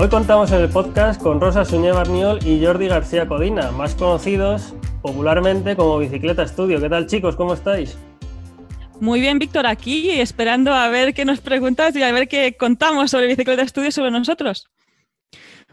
Hoy contamos en el podcast con Rosa Suñé Barniol y Jordi García Codina, más conocidos popularmente como Bicicleta Estudio. ¿Qué tal chicos? ¿Cómo estáis? Muy bien, Víctor, aquí esperando a ver qué nos preguntas y a ver qué contamos sobre Bicicleta Estudio sobre nosotros.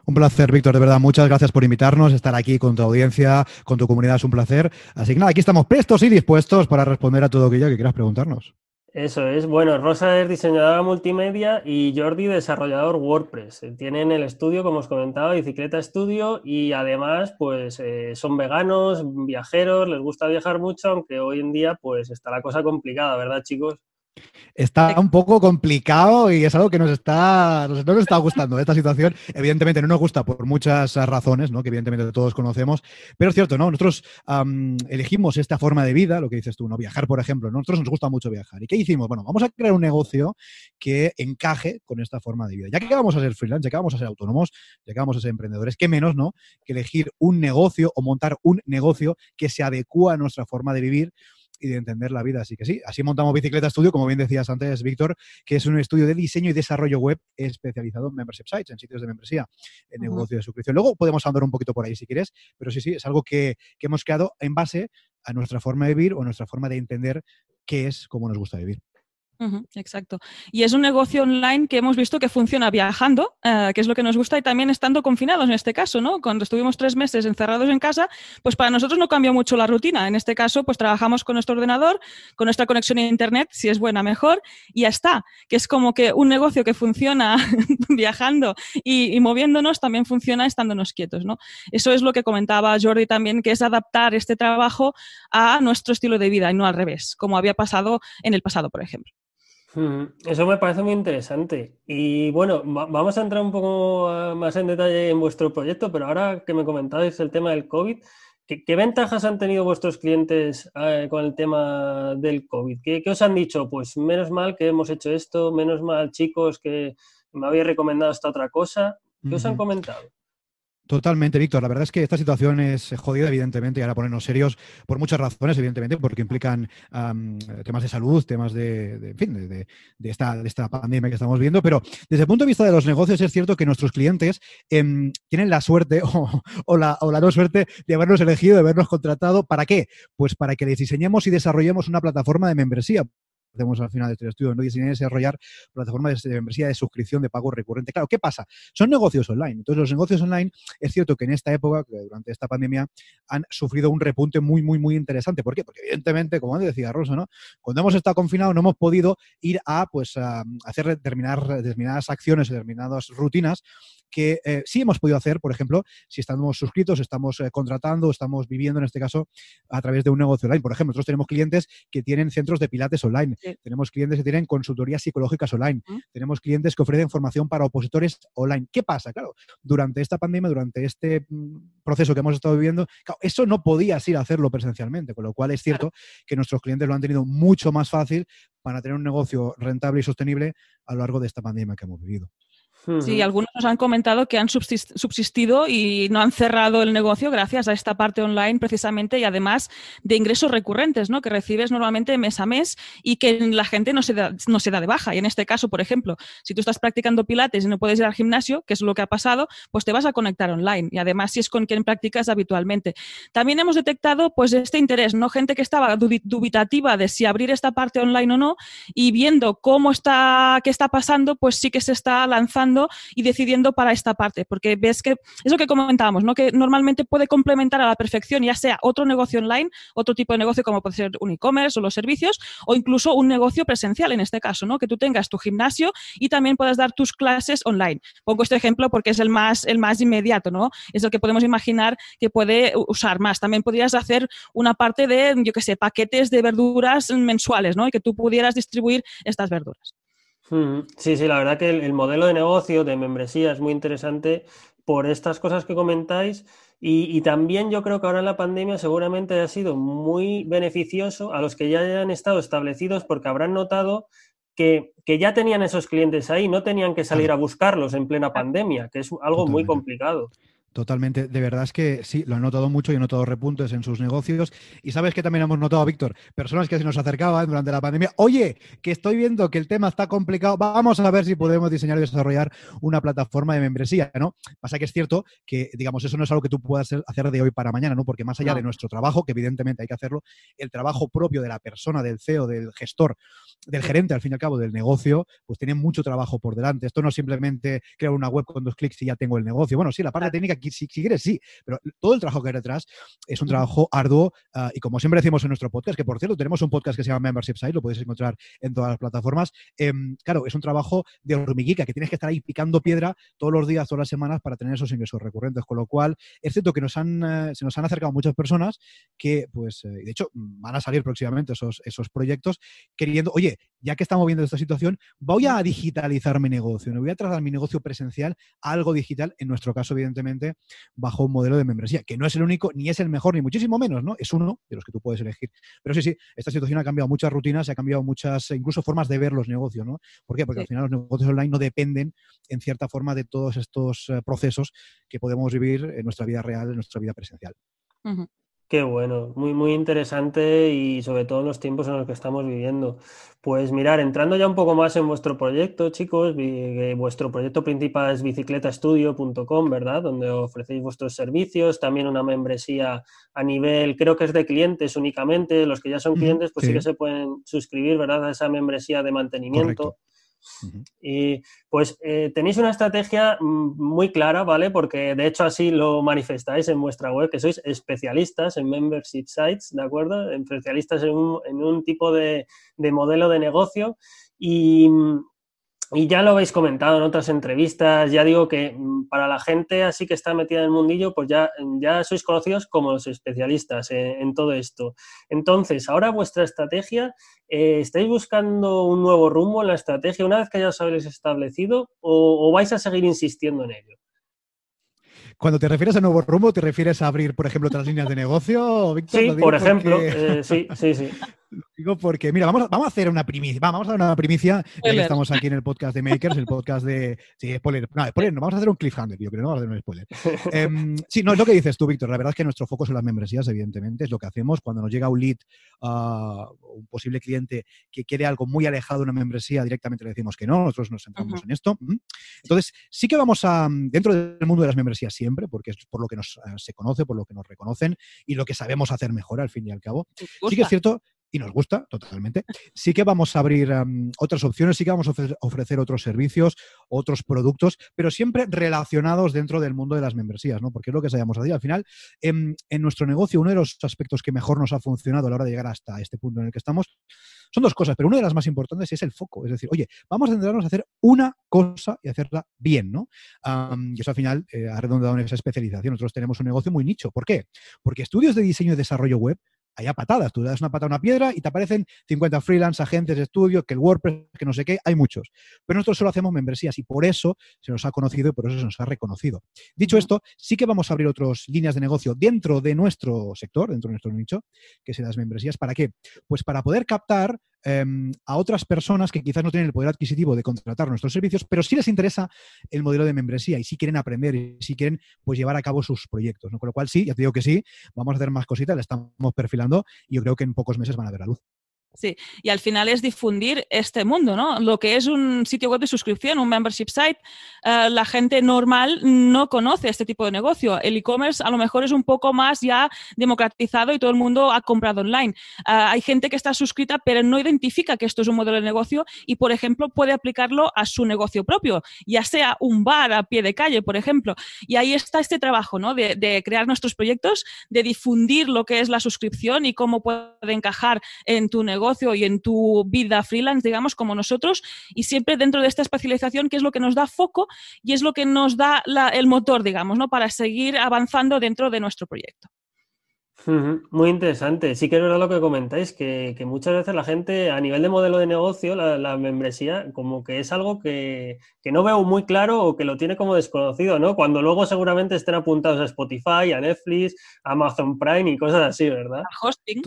Un placer, Víctor, de verdad. Muchas gracias por invitarnos, estar aquí con tu audiencia, con tu comunidad, es un placer. Así que nada, aquí estamos prestos y dispuestos para responder a todo aquello que quieras preguntarnos. Eso es. Bueno, Rosa es diseñadora multimedia y Jordi desarrollador WordPress. Tienen el estudio, como os comentaba, Bicicleta Estudio y además pues eh, son veganos, viajeros, les gusta viajar mucho, aunque hoy en día pues está la cosa complicada, ¿verdad chicos? Está un poco complicado y es algo que nos está, nos, nos está gustando esta situación. Evidentemente no nos gusta por muchas razones, ¿no? que evidentemente todos conocemos, pero es cierto, ¿no? Nosotros elegimos esta forma de vida, lo que dices tú, ¿no? Viajar, por ejemplo. Nosotros nos gusta mucho viajar. ¿Y qué hicimos? Bueno, vamos a crear un negocio que encaje con esta forma de vida. Ya que vamos a ser freelance, ya que vamos a ser autónomos, ya que vamos a ser emprendedores, qué menos, ¿no? Que elegir un negocio o montar un negocio que se adecua a nuestra forma de vivir y de entender la vida. Así que sí, así montamos Bicicleta Studio, como bien decías antes, Víctor, que es un estudio de diseño y desarrollo web especializado en membership sites, en sitios de membresía, en negocio de suscripción. Luego podemos andar un poquito por ahí si quieres, pero sí, sí, es algo que, que hemos creado en base a nuestra forma de vivir o nuestra forma de entender qué es, cómo nos gusta vivir exacto. Y es un negocio online que hemos visto que funciona viajando, eh, que es lo que nos gusta, y también estando confinados en este caso, ¿no? Cuando estuvimos tres meses encerrados en casa, pues para nosotros no cambió mucho la rutina. En este caso, pues trabajamos con nuestro ordenador, con nuestra conexión a Internet, si es buena, mejor, y ya está. Que es como que un negocio que funciona viajando y, moviéndonos también funciona estándonos quietos, ¿no? Eso es lo que comentaba Jordi también, que es adaptar este trabajo a nuestro estilo de vida y no al revés, como había pasado en el pasado, por ejemplo. Eso me parece muy interesante. Y bueno, vamos a entrar un poco más en detalle en vuestro proyecto, pero ahora que me comentabais el tema del COVID, ¿qué, ventajas han tenido vuestros clientes eh, con el tema del COVID? ¿Qué, os han dicho? Pues menos mal que hemos hecho esto, menos mal chicos que me habéis recomendado esta otra cosa. ¿Qué os han comentado? Totalmente, Víctor. La verdad es que esta situación es jodida, evidentemente, y ahora ponernos serios por muchas razones, evidentemente, porque implican temas de salud, temas de, en fin, de, esta, de esta pandemia que estamos viendo. Pero desde el punto de vista de los negocios, es cierto que nuestros clientes em, tienen la suerte o, la, o la no suerte de habernos elegido, de habernos contratado. ¿Para qué? Pues para que les diseñemos y desarrollemos una plataforma de membresía hacemos al final de este estudio, ¿no? y desarrollar plataformas de membresía de suscripción de pago recurrente. Claro, ¿qué pasa? Son negocios online. Entonces, los negocios online, es cierto que en esta época, durante esta pandemia, han sufrido un repunte muy, muy, muy interesante. ¿Por qué? Porque evidentemente, como decía Rosa, ¿no? Cuando hemos estado confinados no hemos podido ir a, pues, hacer determinadas acciones, determinadas rutinas que eh, sí hemos podido hacer, por ejemplo, si estamos suscritos, estamos eh, contratando, estamos viviendo en este caso a través de un negocio online. Por ejemplo, nosotros tenemos clientes que tienen centros de pilates online, tenemos clientes que tienen consultorías psicológicas online, tenemos clientes que ofrecen formación para opositores online. ¿Qué pasa? Claro, durante esta pandemia, durante este mm, proceso que hemos estado viviendo, eso no podías ir a hacerlo presencialmente, con lo cual es cierto que nuestros clientes lo han tenido mucho más fácil para tener un negocio rentable y sostenible a lo largo de esta pandemia que hemos vivido. Sí, algunos nos han comentado que han subsistido y no han cerrado el negocio gracias a esta parte online precisamente y además de ingresos recurrentes, ¿no? Que recibes normalmente mes a mes y que la gente no se, da, no se da de baja. Y en este caso, por ejemplo, si tú estás practicando pilates y no puedes ir al gimnasio, que es lo que ha pasado, pues te vas a conectar online y además si es con quien practicas habitualmente. También hemos detectado pues este interés, ¿no? Gente que estaba dubitativa de si abrir esta parte online o no y viendo cómo está, qué está pasando, pues sí que se está lanzando y decidiendo para esta parte, porque ves que es lo que comentábamos, ¿no? que normalmente puede complementar a la perfección ya sea otro negocio online, otro tipo de negocio como puede ser un e-commerce o los servicios, o incluso un negocio presencial en este caso, ¿no? que tú tengas tu gimnasio y también puedas dar tus clases online. Pongo este ejemplo porque es el más, el más inmediato, ¿no? es el que podemos imaginar que puede usar más. También podrías hacer una parte de, yo qué sé, paquetes de verduras mensuales ¿no? y que tú pudieras distribuir estas verduras. Sí, sí, la verdad que el, modelo de negocio de membresía es muy interesante por estas cosas que comentáis y, también yo creo que ahora en la pandemia seguramente ha sido muy beneficioso a los que ya hayan estado establecidos porque habrán notado que, ya tenían esos clientes ahí, no tenían que salir a buscarlos en plena pandemia, que es algo muy complicado. Totalmente. De verdad es que sí, lo he notado mucho y he notado repuntes en sus negocios. Y sabes que también hemos notado, Víctor, personas que se nos acercaban durante la pandemia. Oye, que estoy viendo que el tema está complicado. Vamos a ver si podemos diseñar y desarrollar una plataforma de membresía, ¿no? Pasa que es cierto que, digamos, eso no es algo que tú puedas hacer de hoy para mañana, ¿no? Porque más allá de nuestro trabajo, que evidentemente hay que hacerlo, el trabajo propio de la persona, del CEO, del gestor, del gerente, al fin y al cabo, del negocio, pues tiene mucho trabajo por delante. Esto no es simplemente crear una web con dos clics y ya tengo el negocio. Bueno, sí, la parte técnica si, quieres, sí, pero todo el trabajo que hay detrás es un trabajo arduo ah, y como siempre decimos en nuestro podcast, que por cierto tenemos un podcast que se llama Membership Site, lo podéis encontrar en todas las plataformas, em, claro, es un trabajo de hormiguica que tienes que estar ahí picando piedra todos los días, todas las semanas para tener esos ingresos recurrentes, con lo cual es cierto que nos han, eh, se nos han acercado muchas personas que, pues, eh, de hecho, van a salir próximamente esos, esos proyectos queriendo, oye, ya que estamos viendo esta situación, voy a digitalizar mi negocio, me voy a trasladar mi negocio presencial a algo digital, en nuestro caso, evidentemente, bajo un modelo de membresía, que no es el único, ni es el mejor, ni muchísimo menos, ¿no? Es uno de los que tú puedes elegir. Pero sí, sí, esta situación ha cambiado muchas rutinas, ha cambiado muchas, incluso formas de ver los negocios, ¿no? ¿Por qué? Porque al final los negocios online no dependen, en cierta forma, de todos estos eh, procesos que podemos vivir en nuestra vida real, en nuestra vida presencial. Qué bueno, muy, muy interesante y sobre todo en los tiempos en los que estamos viviendo. Pues mirar, entrando ya un poco más en vuestro proyecto, chicos, vuestro proyecto principal es bicicletastudio.com, ¿verdad? Donde ofrecéis vuestros servicios, también una membresía a nivel, creo que es de clientes únicamente, los que ya son clientes, pues sí, que se pueden suscribir, ¿verdad? A esa membresía de mantenimiento. Y pues eh, tenéis una estrategia mm, muy clara, ¿vale? Porque de hecho así lo manifestáis en vuestra web, que sois especialistas en membership sites, ¿de acuerdo? Especialistas en un, en un tipo de, de modelo de negocio. Y, y ya lo habéis comentado en otras entrevistas, ya digo que mm, para la gente así que está metida en el mundillo, pues ya, ya sois conocidos como los especialistas en, todo esto. Entonces, ahora vuestra estrategia, eh, ¿estáis buscando un nuevo rumbo en la estrategia una vez que ya os habéis establecido o, o vais a seguir insistiendo en ello? Cuando te refieres a nuevo rumbo, ¿te refieres a abrir, por ejemplo, otras líneas de negocio, Víctor? Sí, por ejemplo, eh, sí, sí, sí. digo porque, mira, vamos a, vamos a hacer una primicia. Vamos a dar una primicia, ya que estamos aquí en el podcast de Makers, el podcast de. Sí, spoiler. No, spoiler, no, vamos a hacer un cliffhanger, yo creo, no vamos a hacer un spoiler. Em, sí, no, es lo que dices tú, Víctor. La verdad es que nuestro foco son las membresías, evidentemente. Es lo que hacemos cuando nos llega un lead, a un posible cliente que quiere algo muy alejado de una membresía, directamente le decimos que no, nosotros nos centramos en esto. Entonces, sí que vamos a, dentro del mundo de las membresías siempre, porque es por lo que nos eh, se conoce, por lo que nos reconocen y lo que sabemos hacer mejor, al fin y al cabo. Sí que es cierto y nos gusta totalmente, sí que vamos a abrir otras opciones, sí que vamos a ofrecer, otros servicios, otros productos, pero siempre relacionados dentro del mundo de las membresías, ¿no? Porque es lo que a día. Al final, en, nuestro negocio, uno de los aspectos que mejor nos ha funcionado a la hora de llegar hasta este punto en el que estamos son dos cosas, pero una de las más importantes es el foco. Es decir, oye, vamos a centrarnos a hacer una cosa y hacerla bien, ¿no? y eso al final eh, ha redundado en esa especialización. Nosotros tenemos un negocio muy nicho. ¿Por qué? Porque estudios de diseño y desarrollo web hay patadas. Tú le das una pata a una piedra y te aparecen 50 freelance, agentes de estudio, que el WordPress, que no sé qué, hay muchos. Pero nosotros solo hacemos membresías y por eso se nos ha conocido y por eso se nos ha reconocido. Dicho esto, sí que vamos a abrir otras líneas de negocio dentro de nuestro sector, dentro de nuestro nicho, que son las membresías. ¿Para qué? Pues para poder captar Em, a otras personas que quizás no tienen el poder adquisitivo de contratar nuestros servicios, pero sí les interesa el modelo de membresía y sí quieren aprender y sí quieren pues, llevar a cabo sus proyectos. Con lo cual, sí, ya te digo que sí, vamos a hacer más cositas, le estamos perfilando y yo creo que en pocos meses van a ver la luz. Sí, y al final es difundir este mundo, ¿no? Lo que es un sitio web de suscripción, un membership site, eh, la gente normal no conoce este tipo de negocio. El e-commerce a lo mejor es un poco más ya democratizado y todo el mundo ha comprado online. Eh, hay gente que está suscrita pero no identifica que esto es un modelo de negocio y, por ejemplo, puede aplicarlo a su negocio propio, ya sea un bar a pie de calle, por ejemplo. Y ahí está este trabajo, ¿no? De, de crear nuestros proyectos, de difundir lo que es la suscripción y cómo puede encajar en tu negocio y en tu vida freelance, digamos, como nosotros, y siempre dentro de esta especialización, que es lo que nos da foco y es lo que nos da el motor, digamos, ¿no? Para seguir avanzando dentro de nuestro proyecto. Muy interesante. Sí que es verdad lo que comentáis, que, muchas veces la gente a nivel de modelo de negocio, la, membresía, como que es algo que, no veo muy claro o que lo tiene como desconocido, ¿no? Cuando luego seguramente estén apuntados a Spotify, a Netflix, a Amazon Prime y cosas así, ¿verdad? A hosting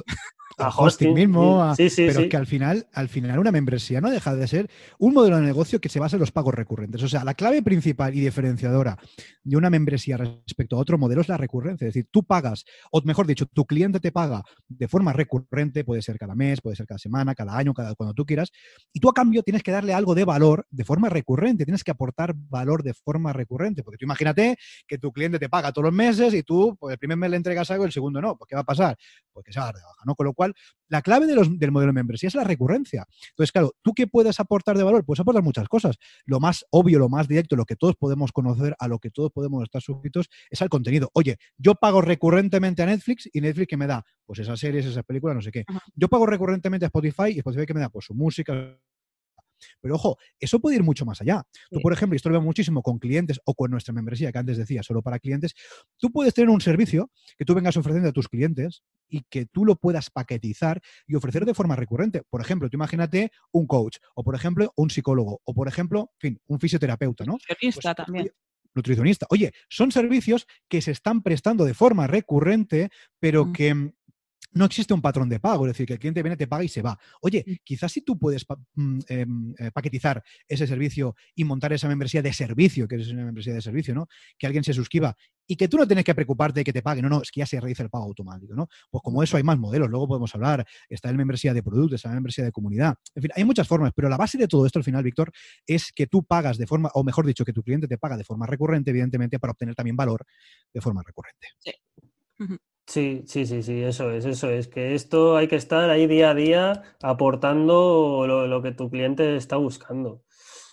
a hosting mismo, sí, sí, pero que al final, al final una membresía no deja de ser un modelo de negocio que se basa en los pagos recurrentes. O sea, la clave principal y diferenciadora de una membresía respecto a otro modelo es la recurrencia. Es decir, tú pagas, o mejor dicho, tu cliente te paga de forma recurrente, puede ser cada mes, puede ser cada semana, cada año, cada cuando tú quieras, y tú a cambio tienes que darle algo de valor de forma recurrente, tienes que aportar valor de forma recurrente, porque tú imagínate que tu cliente te paga todos los meses y tú pues, el primer mes le entregas algo y el segundo no, pues ¿qué va a pasar? Pues que se va a dar de baja, ¿no? Con lo cual, la clave del modelo de membresía es la recurrencia. Entonces, claro, ¿tú qué puedes aportar de valor? Puedes aportar muchas cosas. Lo más obvio, lo más directo, lo que todos podemos conocer, a lo que todos podemos estar suscritos, es al contenido. Oye, yo pago recurrentemente a Netflix y Netflix que me da, pues esas series, esas películas, no sé qué. Yo pago recurrentemente a Spotify y Spotify que me da, pues su música, pero ojo, eso puede ir mucho más allá. Tú, por ejemplo, y esto lo veo muchísimo con clientes o con nuestra membresía, que antes decía solo para clientes, tú puedes tener un servicio que tú vengas ofreciendo a tus clientes y que tú lo puedas paquetizar y ofrecer de forma recurrente. Por ejemplo, tú imagínate un coach, o por ejemplo, un psicólogo, o por ejemplo, en fin, un fisioterapeuta, ¿no? Nutricionista pues, también. nutricionista. Oye, son servicios que se están prestando de forma recurrente, pero que no existe un patrón de pago, es decir, que el cliente viene, te paga y se va. Oye, mm. quizás si tú puedes mm, em, eh, paquetizar ese servicio y montar esa membresía de servicio, que es una membresía de servicio, ¿no? Que alguien se suscriba y que tú no tienes que preocuparte de que te pague, no, no, es que ya se realiza el pago automático, ¿no? Pues como eso hay más modelos, luego podemos hablar, está la membresía de productos, está la membresía de comunidad, en fin, hay muchas formas, pero la base de todo esto al final, Víctor, es que tú pagas de forma, o mejor dicho, que tu cliente te paga de forma recurrente, evidentemente, para obtener también valor de forma recurrente. Sí. Sí, sí, sí, sí, eso es, eso es, que esto hay que estar ahí día a día aportando lo, que tu cliente está buscando.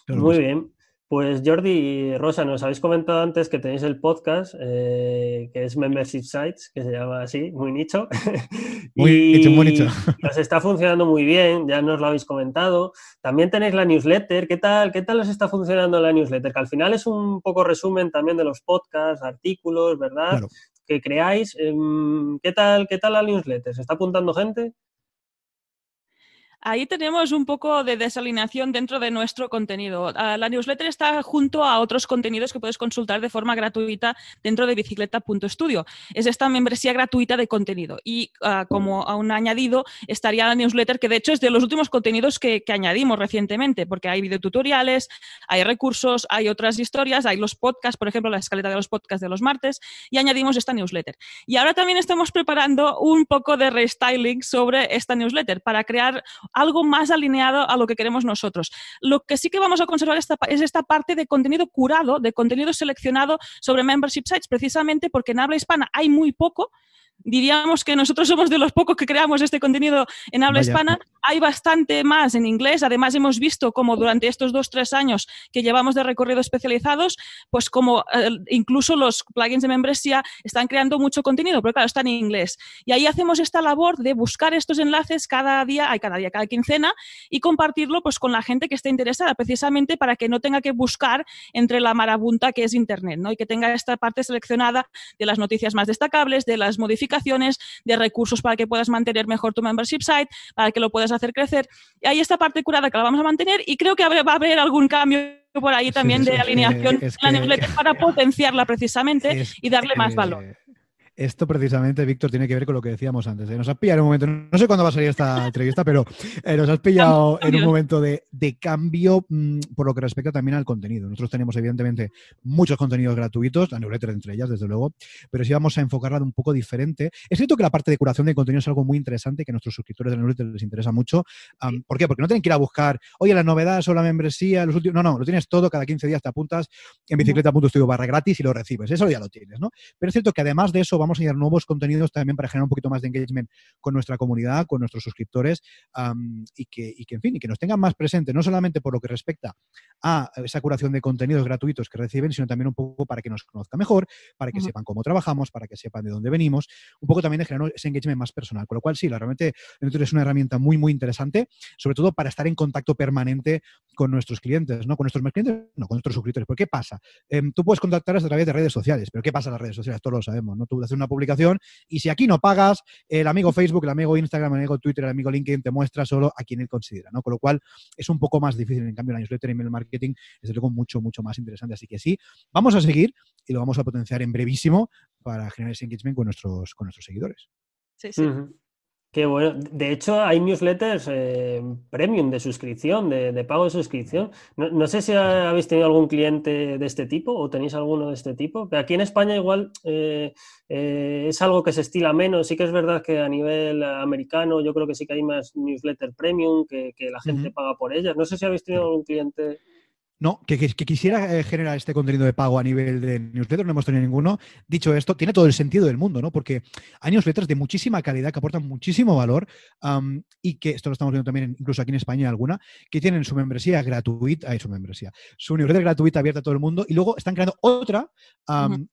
Muy bien. Pues Jordi y Rosa, nos habéis comentado antes que tenéis el podcast, eh, que es Membership Sites, que se llama así, muy nicho. Muy nicho, muy nicho. Os está funcionando muy bien, ya nos lo habéis comentado. También tenéis la newsletter, ¿qué tal, qué tal os está funcionando la newsletter? Que al final es un poco resumen también de los podcasts, artículos, ¿verdad? Claro que creáis. Em, ¿Qué tal, qué tal la newsletter? ¿Se está apuntando gente? Ahí tenemos un poco de desalineación dentro de nuestro contenido. Ah, la newsletter está junto a otros contenidos que puedes consultar de forma gratuita dentro de bicicleta.studio. Es esta membresía gratuita de contenido. Y ah, como a un añadido estaría la newsletter, que de hecho es de los últimos contenidos que, añadimos recientemente, porque hay videotutoriales, hay recursos, hay otras historias, hay los podcasts, por ejemplo, la escaleta de los podcasts de los martes, y añadimos esta newsletter. Y ahora también estamos preparando un poco de restyling sobre esta newsletter para crear algo más alineado a lo que queremos nosotros. Lo que sí que vamos a conservar es esta parte de contenido curado, de contenido seleccionado sobre membership sites, precisamente porque en habla hispana hay muy poco diríamos que nosotros somos de los pocos que creamos este contenido en habla hispana. Hay bastante más en inglés. Además, hemos visto como durante estos dos, tres años que llevamos de recorrido especializados, pues como eh, incluso los plugins de membresía están creando mucho contenido, pero claro, está en inglés. Y ahí hacemos esta labor de buscar estos enlaces cada día, hay cada día, cada quincena, y compartirlo pues con la gente que esté interesada, precisamente para que no tenga que buscar entre la marabunta que es Internet, ¿no? Y que tenga esta parte seleccionada de las noticias más destacables, de las modificaciones de recursos para que puedas mantener mejor tu membership site, para que lo puedas hacer crecer. Y hay esta parte curada que la vamos a mantener y creo que va a haber algún cambio por ahí también de alineación en la newsletter para potenciarla precisamente y darle más valor. Esto precisamente, Víctor, tiene que ver con lo que decíamos antes. ¿eh? Nos has pillado en un momento, no sé cuándo va a salir esta entrevista, pero eh, nos has pillado en un momento de, cambio mm, por lo que respecta también al contenido. Nosotros tenemos, evidentemente, muchos contenidos gratuitos, la newsletter entre ellas, desde luego, pero sí vamos a enfocarla de un poco diferente. Es cierto que la parte de curación de contenido es algo muy interesante que a nuestros suscriptores de la newsletter les interesa mucho. ¿Por qué? Porque no tienen que ir a buscar, oye, las novedades o la membresía, los últimos. No, no, lo tienes todo, cada 15 días te apuntas en bicicleta.studio barra gratis y lo recibes. Eso ya lo tienes, ¿no? Pero es cierto que además de eso, vamos a ir nuevos contenidos también para generar un poquito más de engagement con nuestra comunidad, con nuestros suscriptores y, que, y que, en fin, y que nos tengan más presente, no solamente por lo que respecta a esa curación de contenidos gratuitos que reciben, sino también un poco para que nos conozcan mejor, para que sepan cómo trabajamos, para que sepan de dónde venimos, un poco también de generar ese engagement más personal. Con lo cual, sí, la, realmente es una herramienta muy, muy interesante, sobre todo para estar en contacto permanente con nuestros clientes, ¿no? Con nuestros clientes, no, con nuestros suscriptores. ¿Por qué pasa? Em, tú puedes contactarlos a través de redes sociales, pero ¿qué pasa en las redes sociales? Todos lo sabemos, ¿no? Tú haces una publicación y si aquí no pagas, el amigo Facebook, el amigo Instagram, el amigo Twitter, el amigo LinkedIn te muestra solo a quien él considera, ¿no? Con lo cual es un poco más difícil. En cambio, la newsletter y email marketing es luego mucho, mucho más interesante. Así que sí, vamos a seguir y lo vamos a potenciar en brevísimo para generar ese engagement con nuestros, con nuestros seguidores. Sí, sí. Qué bueno. De hecho, hay newsletters eh, premium de suscripción, de, pago de suscripción. No, sé si habéis tenido algún cliente de este tipo o tenéis alguno de este tipo. Pero aquí en España igual eh, eh, es algo que se estila menos. Sí que es verdad que a nivel americano yo creo que sí que hay más newsletter premium, que, la gente paga por ellas. No sé si habéis tenido algún cliente no, que, quisiera eh, generar este contenido de pago a nivel de newsletter, no hemos tenido ninguno. Dicho esto, tiene todo el sentido del mundo, ¿no? Porque hay newsletters de muchísima calidad que aportan muchísimo valor y que, esto lo estamos viendo también incluso aquí en España alguna, que tienen su membresía gratuita, hay su membresía, su newsletter gratuita abierta a todo el mundo y luego están creando otra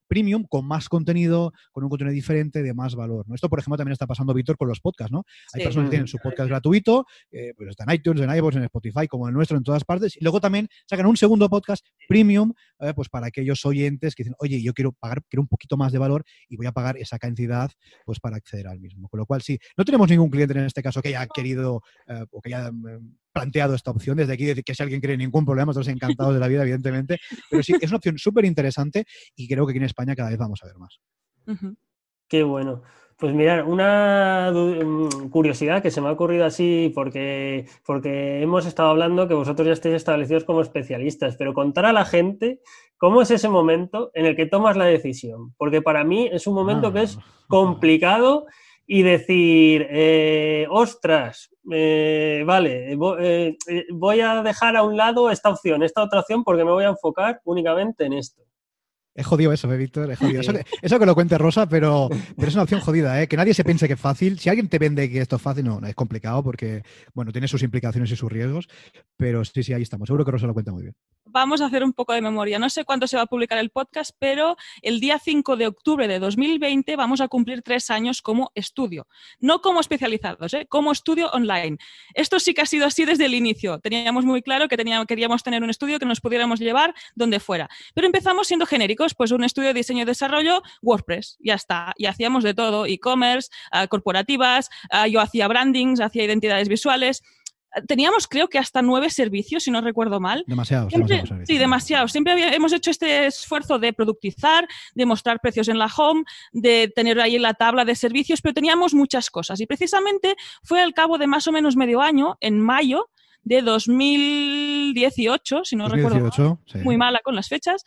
premium con más contenido, con un contenido diferente, de más valor. ¿no? Esto, por ejemplo, también está pasando, Víctor, con los podcasts, ¿no? Hay personas que tienen su podcast gratuito, eh, pues está en iTunes, en iVoox, en Spotify, como el nuestro, en todas partes, y luego también sacan un un segundo podcast premium, eh, pues para aquellos oyentes que dicen, oye, yo quiero pagar, quiero un poquito más de valor y voy a pagar esa cantidad pues para acceder al mismo. Con lo cual, sí, no tenemos ningún cliente en este caso que haya querido eh, o que haya mm, planteado esta opción. Desde aquí, decir que si alguien quiere ningún problema, estamos encantados de la vida, evidentemente. Pero sí, es una opción súper interesante y creo que aquí en España cada vez vamos a ver más. Qué bueno. Pues mirar, una mm, curiosidad que se me ha ocurrido así porque, porque hemos estado hablando que vosotros ya estáis establecidos como especialistas, pero contar a la gente cómo es ese momento en el que tomas la decisión, porque para mí es un momento que es ah. complicado y decir, eh, ostras, eh, vale, eh, voy a dejar a un lado esta opción, esta otra opción, porque me voy a enfocar únicamente en esto. Es jodido eso, ¿eh, Víctor? Es jodido. Eso, que, lo cuente Rosa, pero, pero, es una opción jodida, ¿eh? Que nadie se piense que es fácil. Si alguien te vende que esto es fácil, no, es complicado porque, bueno, tiene sus implicaciones y sus riesgos, pero sí, sí, ahí estamos. Seguro que Rosa lo cuenta muy bien. Vamos a hacer un poco de memoria. No sé cuándo se va a publicar el podcast, pero el día 5 de octubre de 2020 vamos a cumplir tres años como estudio. No como especializados, ¿eh? como estudio online. Esto sí que ha sido así desde el inicio. Teníamos muy claro que teníamos, queríamos tener un estudio que nos pudiéramos llevar donde fuera. Pero empezamos siendo genéricos pues un estudio de diseño y desarrollo, WordPress, ya está. Y hacíamos de todo, e-commerce, ah, corporativas, ah, yo hacía brandings, hacía identidades visuales teníamos creo que hasta nueve servicios, si no recuerdo mal. Demasiados. sí, demasiados. Siempre hemos hecho este esfuerzo de productizar, de mostrar precios en la home, de tener ahí la tabla de servicios, pero teníamos muchas cosas. Y precisamente fue al cabo de más o menos medio año, en mayo de 2018, si no recuerdo muy mala con las fechas,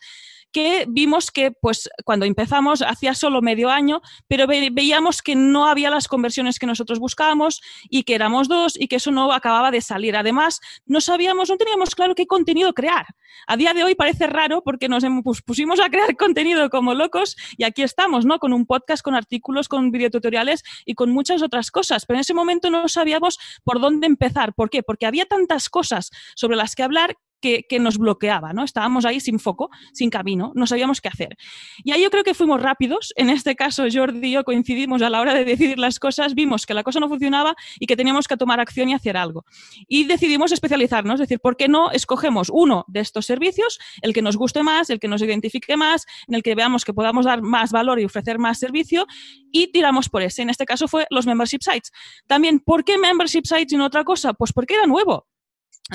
que vimos que pues cuando empezamos hacía solo medio año, pero veíamos que no había las conversiones que nosotros buscábamos y que éramos dos y que eso no acababa de salir. Además, no sabíamos, no teníamos claro qué contenido crear. A día de hoy parece raro porque nos pues, pusimos a crear contenido como locos y aquí estamos, ¿no? Con un podcast, con artículos, con videotutoriales y con muchas otras cosas. Pero en ese momento no sabíamos por dónde empezar. ¿Por qué? Porque había tantas cosas sobre las que hablar que, nos bloqueaba, ¿no? Estábamos ahí sin foco, sin camino, no sabíamos qué hacer. Y ahí yo creo que fuimos rápidos. En este caso, Jordi y yo coincidimos a la hora de decidir las cosas, vimos que la cosa no funcionaba y que teníamos que tomar acción y hacer algo. Y decidimos especializarnos, es decir, ¿por qué no escogemos uno de estos servicios, el que nos guste más, el que nos identifique más, en el que veamos que podamos dar más valor y ofrecer más servicio y tiramos por ese. En este caso fue los membership sites. También, ¿por qué membership sites y no otra cosa? Pues porque era nuevo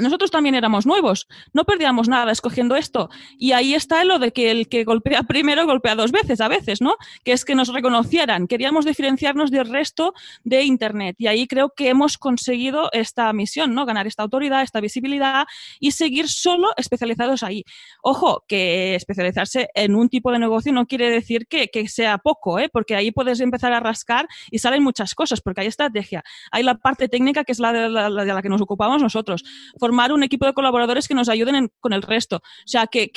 nosotros también éramos nuevos, no perdíamos nada escogiendo esto. Y ahí está lo de que el que golpea primero golpea dos veces a veces, ¿no? Que es que nos reconocieran. Queríamos diferenciarnos del resto de Internet. Y ahí creo que hemos conseguido esta misión, ¿no? Ganar esta autoridad, esta visibilidad y seguir solo especializados ahí. Ojo, que especializarse en un tipo de negocio no quiere decir que, sea poco, ¿eh? Porque ahí puedes empezar a rascar y salen muchas cosas, porque hay estrategia. Hay la parte técnica que es la de la, de la que nos ocupamos nosotros formar un equipo de colaboradores que nos ayuden con el resto. O sea, que,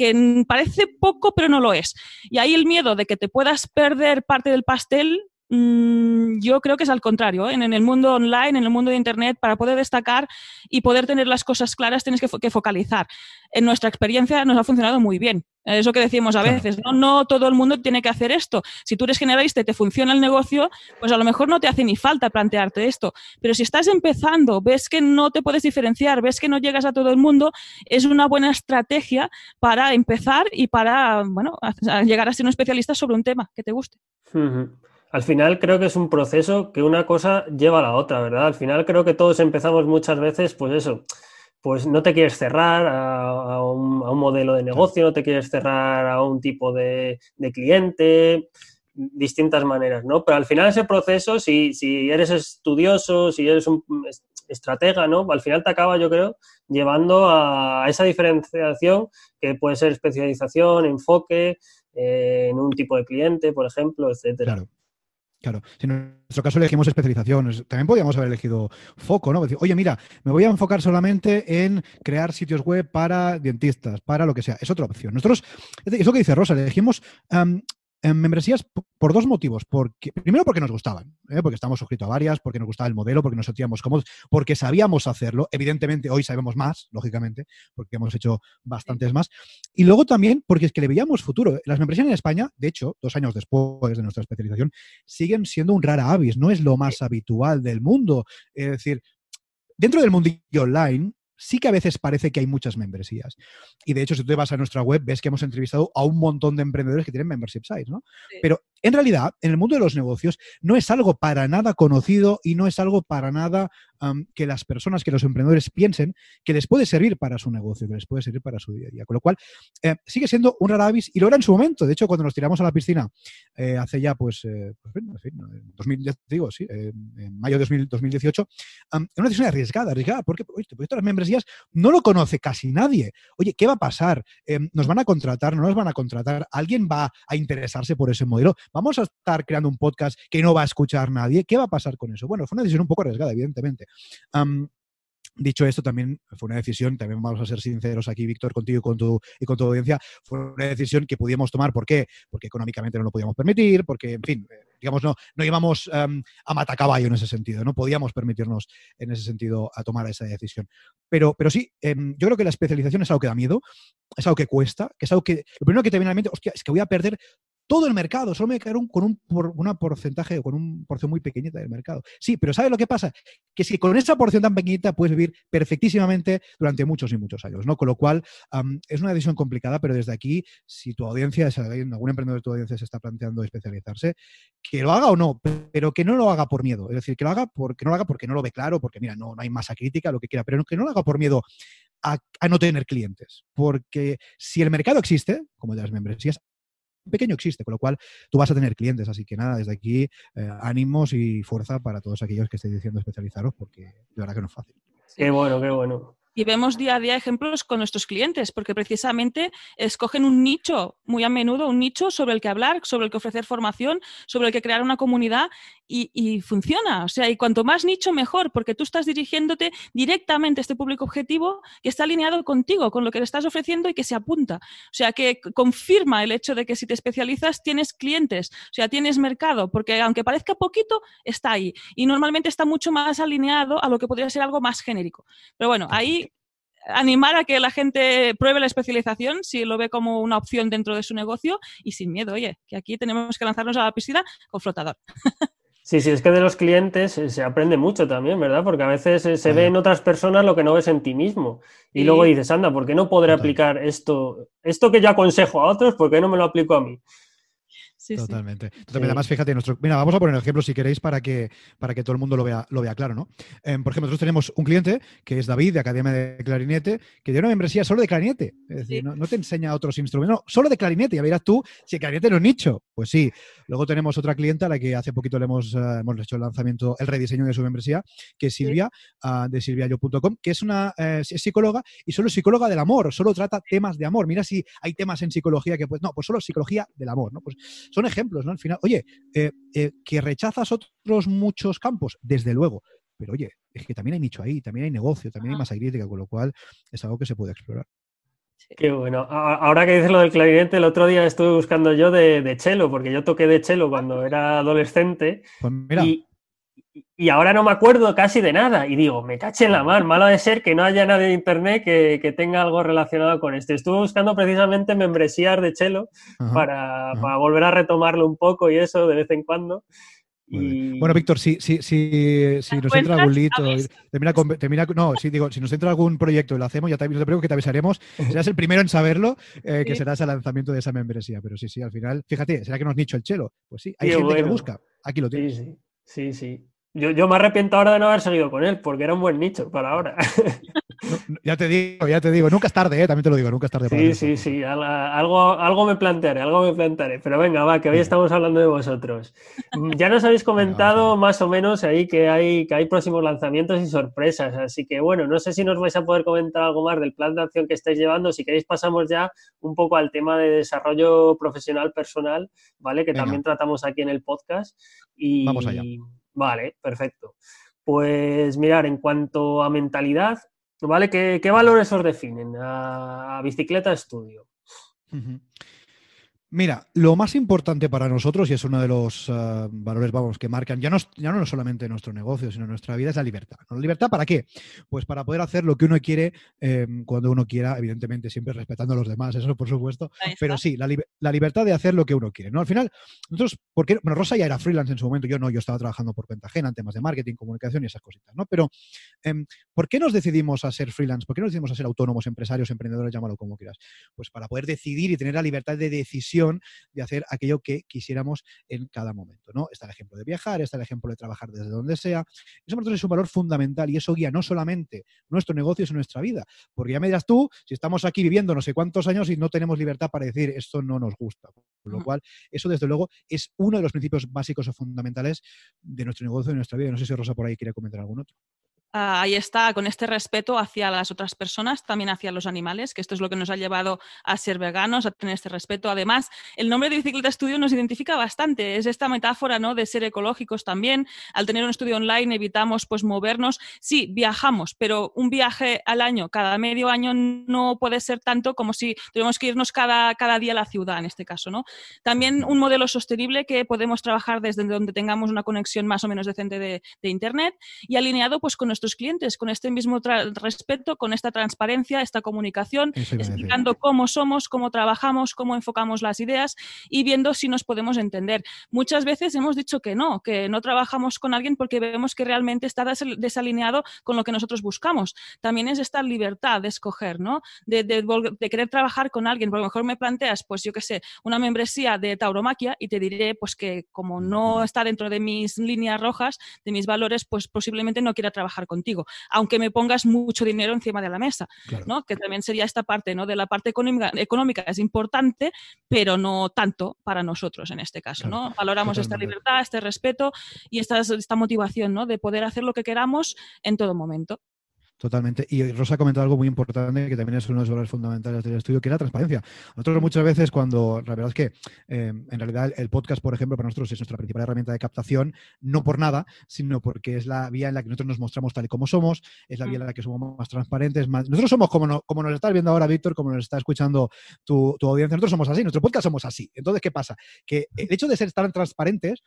parece poco, pero no lo es. Y ahí el miedo de que te puedas perder parte del pastel yo creo que es al contrario. ¿eh? En, el mundo online, en el mundo de Internet, para poder destacar y poder tener las cosas claras, tienes que focalizar en nuestra experiencia nos ha funcionado muy bien. Eso que decimos a veces, ¿no? no todo el mundo tiene que hacer esto. Si tú eres generalista y te funciona el negocio, pues a lo mejor no te hace ni falta plantearte esto. Pero si estás empezando, ves que no te puedes diferenciar, ves que no llegas a todo el mundo, es una buena estrategia para empezar y para, bueno, llegar a ser un especialista sobre un tema que te guste. Al final creo que es un proceso que una cosa lleva a la otra, ¿verdad? Al final creo que todos empezamos muchas veces, pues eso, pues no te quieres cerrar a, un, modelo de negocio, no te quieres cerrar a un tipo de, cliente, distintas maneras, ¿no? Pero al final ese proceso, si, si eres estudioso, si eres un estratega, ¿no? Al final te acaba, yo creo, llevando a esa diferenciación que puede ser especialización, enfoque, eh, en un tipo de cliente, por ejemplo, etcétera. Claro. Claro, si en nuestro caso elegimos especialización, también podríamos haber elegido foco, ¿no? Oye, mira, me voy a enfocar solamente en crear sitios web para dentistas, para lo que sea. Es otra opción. Nosotros, es lo que dice Rosa, elegimos en membresías por dos motivos. Porque, primero, porque nos gustaban, ¿eh? porque estamos suscritos a varias, porque nos gustaba el modelo, porque nos sentíamos cómodos, porque sabíamos hacerlo. Evidentemente, hoy sabemos más, lógicamente, porque hemos hecho bastantes más. Y luego también porque es que le veíamos futuro. Las membresías en España, de hecho, dos años después de nuestra especialización, siguen siendo un rara avis. No es lo más habitual del mundo. Es decir, dentro del mundillo online, sí que a veces parece que hay muchas membresías. Y de hecho, si tú te vas a nuestra web, ves que hemos entrevistado a un montón de emprendedores que tienen membership sites, ¿no? Pero en realidad, en el mundo de los negocios, no es algo para nada conocido y no es algo para nada que las personas, que los emprendedores piensen que les puede servir para su negocio, que les puede servir para su día a día. Con lo cual, eh, sigue siendo un rara avis y lo era en su momento. De hecho, cuando nos tiramos a la piscina eh, hace ya, pues, eh, pues en fin, 2000, digo, sí, en mayo de 2018, es una decisión arriesgada, arriesgada, porque esto las membresías no lo conoce casi nadie. Oye, ¿qué va a pasar? ¿Nos van a contratar? ¿No nos van a contratar? ¿Alguien va a interesarse por ese modelo? ¿Vamos a estar creando un podcast que no va a escuchar nadie? ¿Qué va a pasar con eso? Bueno, fue una decisión un poco arriesgada, evidentemente. Dicho esto, también fue una decisión, también vamos a ser sinceros aquí, Víctor, contigo y con, tu, y con tu audiencia, fue una decisión que pudimos tomar. ¿Por qué? Porque económicamente no lo podíamos permitir, porque, en fin, digamos, no, no íbamos a matacaballo en ese sentido, no podíamos permitirnos en ese sentido a tomar esa decisión. Pero, pero sí, em, yo creo que la especialización es algo que da miedo, es algo que cuesta, que es algo que, lo primero que te viene a la mente, es que voy a perder todo el mercado, solo me quedaron con un por, una porcentaje, con un porción muy pequeñita del mercado. Sí, pero ¿sabes lo que pasa? Que si con esa porción tan pequeñita puedes vivir perfectísimamente durante muchos y muchos años, ¿no? Con lo cual, es una decisión complicada, pero desde aquí, si tu audiencia, algún emprendedor de tu audiencia se está planteando especializarse, que lo haga o no, pero que no lo haga por miedo. Es decir, que lo haga porque no lo haga porque no lo ve claro, porque mira, no, no hay masa crítica, lo que quiera, pero que no lo haga por miedo a, a, no tener clientes. Porque si el mercado existe, como de las membresías, pequeño existe, con lo cual tú vas a tener clientes. Así que nada, desde aquí eh, ánimos y fuerza para todos aquellos que estéis diciendo especializaros, porque de verdad que no es fácil. Qué bueno, qué bueno y vemos día a día ejemplos con nuestros clientes, porque precisamente escogen un nicho, muy a menudo un nicho sobre el que hablar, sobre el que ofrecer formación, sobre el que crear una comunidad y, funciona. O sea, y cuanto más nicho, mejor, porque tú estás dirigiéndote directamente a este público objetivo que está alineado contigo, con lo que le estás ofreciendo y que se apunta. O sea, que confirma el hecho de que si te especializas tienes clientes, o sea, tienes mercado, porque aunque parezca poquito, está ahí. Y normalmente está mucho más alineado a lo que podría ser algo más genérico. Pero bueno, ahí animar a que la gente pruebe la especialización si lo ve como una opción dentro de su negocio y sin miedo, oye, que aquí tenemos que lanzarnos a la piscina con flotador. Sí, sí, es que de los clientes se aprende mucho también, ¿verdad? Porque a veces se ve en otras personas lo que no ves en ti mismo. Y luego dices, anda, ¿por qué no podré aplicar esto, esto que yo aconsejo a otros, por qué no me lo aplico a mí? Totalmente. Además, fíjate, nuestro, mira, vamos a poner un ejemplo si queréis para que, para que todo el mundo lo vea, lo vea claro, ¿no? Em, por ejemplo, nosotros tenemos un cliente que es David de Academia de Clarinete, que tiene una membresía solo de clarinete. Es decir, no, te enseña otros instrumentos, no, solo de clarinete. Ya verás tú si el clarinete no es nicho. Pues sí. Luego tenemos otra clienta a la que hace poquito le hemos, eh, hemos hecho el lanzamiento, el rediseño de su membresía, que es Silvia, ah, de silviayo.com, que es una eh, psicóloga y solo psicóloga del amor, solo trata temas de amor. Mira si hay temas en psicología que, pues, no, pues solo psicología del amor, ¿no? Pues son ejemplos, ¿no? Al final, oye, eh, eh, que rechazas otros muchos campos, desde luego, pero oye, es que también hay nicho ahí, también hay negocio, también hay masa crítica, con lo cual es algo que se puede explorar. Qué bueno. Ahora que dices lo del clarinete, el otro día estuve buscando yo de, de chelo, porque yo toqué de chelo cuando era adolescente. Pues mira y ahora no me acuerdo casi de nada. Y digo, me caché en la mar, malo de ser que no haya nadie de internet que, tenga algo relacionado con esto. Estuve buscando precisamente membresías de Chelo para, volver a retomarlo un poco y eso de vez en cuando. Bueno, Víctor, si, si, si, si nos entra algún lito, termina, no, si digo, si nos entra algún proyecto y lo hacemos, ya te, no te que te avisaremos. Serás el primero en saberlo, eh, que será el lanzamiento de esa membresía. Pero sí, sí, al final, fíjate, ¿será que nos nicho el chelo? Pues sí, hay gente que lo busca. Aquí lo tienes. Sí, sí, sí. Yo, yo, me arrepiento ahora de no haber seguido con él, porque era un buen nicho para ahora. ya te digo, ya te digo, nunca es tarde, ¿eh? también te lo digo, nunca es tarde. sí, sí, sí, algo, algo me plantearé, algo me plantearé. Pero venga, va, que hoy estamos hablando de vosotros. Mm, ya nos habéis comentado más o menos ahí que hay, que hay próximos lanzamientos y sorpresas, así que bueno, no sé si nos vais a poder comentar algo más del plan de acción que estáis llevando. Si queréis pasamos ya un poco al tema de desarrollo profesional personal, ¿vale? Que también tratamos aquí en el podcast. Y, Vamos allá. Vale, perfecto. Pues mirar, en cuanto a mentalidad, ¿vale? ¿Qué, valores os definen a, Bicicleta Estudio? Mira, lo más importante para nosotros, y es uno de los eh, valores, vamos, que marcan ya no, ya no solamente nuestro negocio, sino nuestra vida, es la libertad. ¿La libertad para qué? Pues para poder hacer lo que uno quiere em, cuando uno quiera, evidentemente siempre respetando a los demás, eso por supuesto, pero sí, la, libertad de hacer lo que uno quiere. ¿no? Al final, nosotros, porque, bueno, Rosa ya era freelance en su momento, yo no, yo estaba trabajando por cuenta ajena en temas de marketing, comunicación y esas cositas, ¿no? Pero, ¿por qué nos decidimos a ser freelance? ¿Por qué nos decidimos a ser autónomos, empresarios, emprendedores, llámalo como quieras? Pues para poder decidir y tener la libertad de decisión de hacer aquello que quisiéramos en cada momento. ¿no? Está el ejemplo de viajar, está el ejemplo de trabajar desde donde sea. Eso para nosotros es un valor fundamental y eso guía no solamente nuestro negocio, sino nuestra vida. Porque ya me dirás tú, si estamos aquí viviendo no sé cuántos años y no tenemos libertad para decir esto no nos gusta. Con lo cual, eso desde luego es uno de los principios básicos o fundamentales de nuestro negocio y de nuestra vida. No sé si Rosa por ahí quiere comentar algún otro. Ah, ahí está, con este respeto hacia las otras personas, también hacia los animales, que esto es lo que nos ha llevado a ser veganos, a tener este respeto. Además, el nombre de Bicicleta Estudio nos identifica bastante, es esta metáfora ¿no? de ser ecológicos también. Al tener un estudio online evitamos pues movernos. Sí, viajamos, pero un viaje al año, cada medio año, no puede ser tanto como si tuviéramos que irnos cada, cada día a la ciudad, en este caso. ¿no? También un modelo sostenible que podemos trabajar desde donde tengamos una conexión más o menos decente de, de Internet y alineado pues con nuestro clientes con este mismo respeto, con esta transparencia, esta comunicación, explicando cómo somos, cómo trabajamos, cómo enfocamos las ideas y viendo si nos podemos entender. Muchas veces hemos dicho que no, que no trabajamos con alguien porque vemos que realmente está desalineado con lo que nosotros buscamos. También es esta libertad de escoger, ¿no? De, de querer trabajar con alguien. A lo mejor me planteas, pues yo qué sé, una membresía de tauromaquia y te diré, pues que como no está dentro de mis líneas rojas, de mis valores, pues posiblemente no quiera trabajar contigo, aunque me pongas mucho dinero encima de la mesa, ¿no? Que también sería esta parte, ¿no? De la parte económica, económica es importante, pero no tanto para nosotros en este caso, ¿no? Valoramos esta libertad, este respeto y esta, esta motivación, ¿no? De poder hacer lo que queramos en todo momento. Totalmente. Y Rosa ha comentado algo muy importante que también es uno de los valores fundamentales del estudio, que es la transparencia. Nosotros muchas veces cuando, la verdad es que eh, en realidad el podcast, por ejemplo, para nosotros es nuestra principal herramienta de captación, no por nada, sino porque es la vía en la que nosotros nos mostramos tal y como somos, es la vía en la que somos más transparentes. Más... Nosotros somos como, como nos estás viendo ahora, Víctor, como nos está escuchando tu, tu, audiencia, nosotros somos así, nuestro podcast somos así. Entonces, ¿qué pasa? Que el hecho de ser tan transparentes,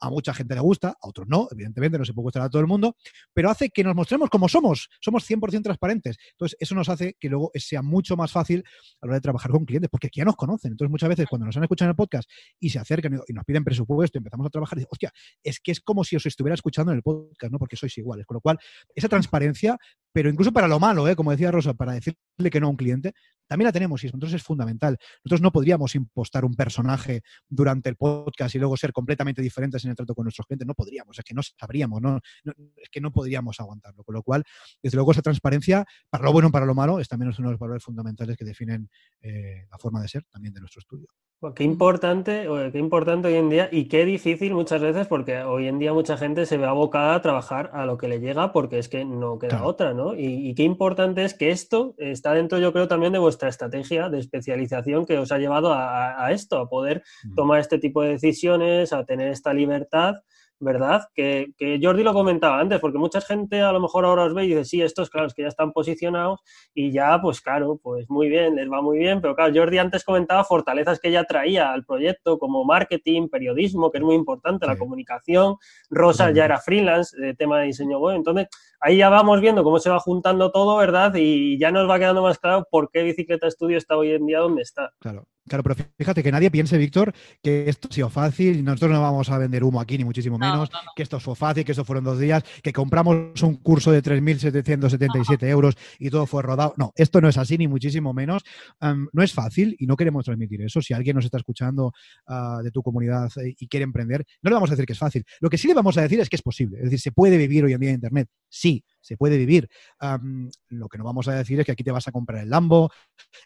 a mucha gente le gusta, a otros no, evidentemente no se puede gustar a todo el mundo, pero hace que nos mostremos como somos 100% transparentes. Entonces, eso nos hace que luego sea mucho más fácil a la hora de trabajar con clientes, porque aquí ya nos conocen. Entonces, muchas veces cuando nos han escuchado en el podcast y se acercan y nos piden presupuesto y empezamos a trabajar, dicen, hostia, es que es como si os estuviera escuchando en el podcast, ¿no? Porque sois iguales. Con lo cual, esa transparencia, pero incluso para lo malo, ¿eh? como decía Rosa, para decirle que no a un cliente, también la tenemos y entonces es fundamental. Nosotros no podríamos impostar un personaje durante el podcast y luego ser completamente diferentes en el trato con nuestros clientes. No podríamos, es que no sabríamos, no, es que no podríamos aguantarlo. Con lo cual, desde luego, esa transparencia, para lo bueno para lo malo, es también uno de los valores fundamentales que definen eh, la forma de ser también de nuestro estudio. Qué importante, qué importante hoy en día y qué difícil muchas veces porque hoy en día mucha gente se ve abocada a trabajar a lo que le llega porque es que no queda otra, ¿no? Y, qué importante es que esto está dentro, yo creo, también de vuestra estrategia de especialización que os ha llevado a, esto, a poder tomar este tipo de decisiones, a tener esta libertad ¿verdad? Que, Jordi lo comentaba antes, porque mucha gente a lo mejor ahora os ve y dice, sí, estos, claro, es que ya están posicionados y ya, pues claro, pues muy bien, les va muy bien, pero claro, Jordi antes comentaba fortalezas que ya traía al proyecto, como marketing, periodismo, que es muy importante, la comunicación, Rosa ya era freelance, de tema de diseño web, entonces ahí ya vamos viendo cómo se va juntando todo, ¿verdad? Y ya nos va quedando más claro por qué Bicicleta Estudio está hoy en día donde está. Claro. Claro, pero fíjate que nadie piense, Víctor, que esto ha sido fácil, nosotros no vamos a vender humo aquí, ni muchísimo menos, que esto fue fácil, que esto fueron dos días, que compramos un curso de 3.777 euros y todo fue rodado. No, esto no es así, ni muchísimo menos. no es fácil y no queremos transmitir eso. Si alguien nos está escuchando ah, de tu comunidad eh, y quiere emprender, no le vamos a decir que es fácil. Lo que sí le vamos a decir es que es posible. Es decir, se puede vivir hoy en día en Internet. Sí, se puede vivir. lo que no vamos a decir es que aquí te vas a comprar el Lambo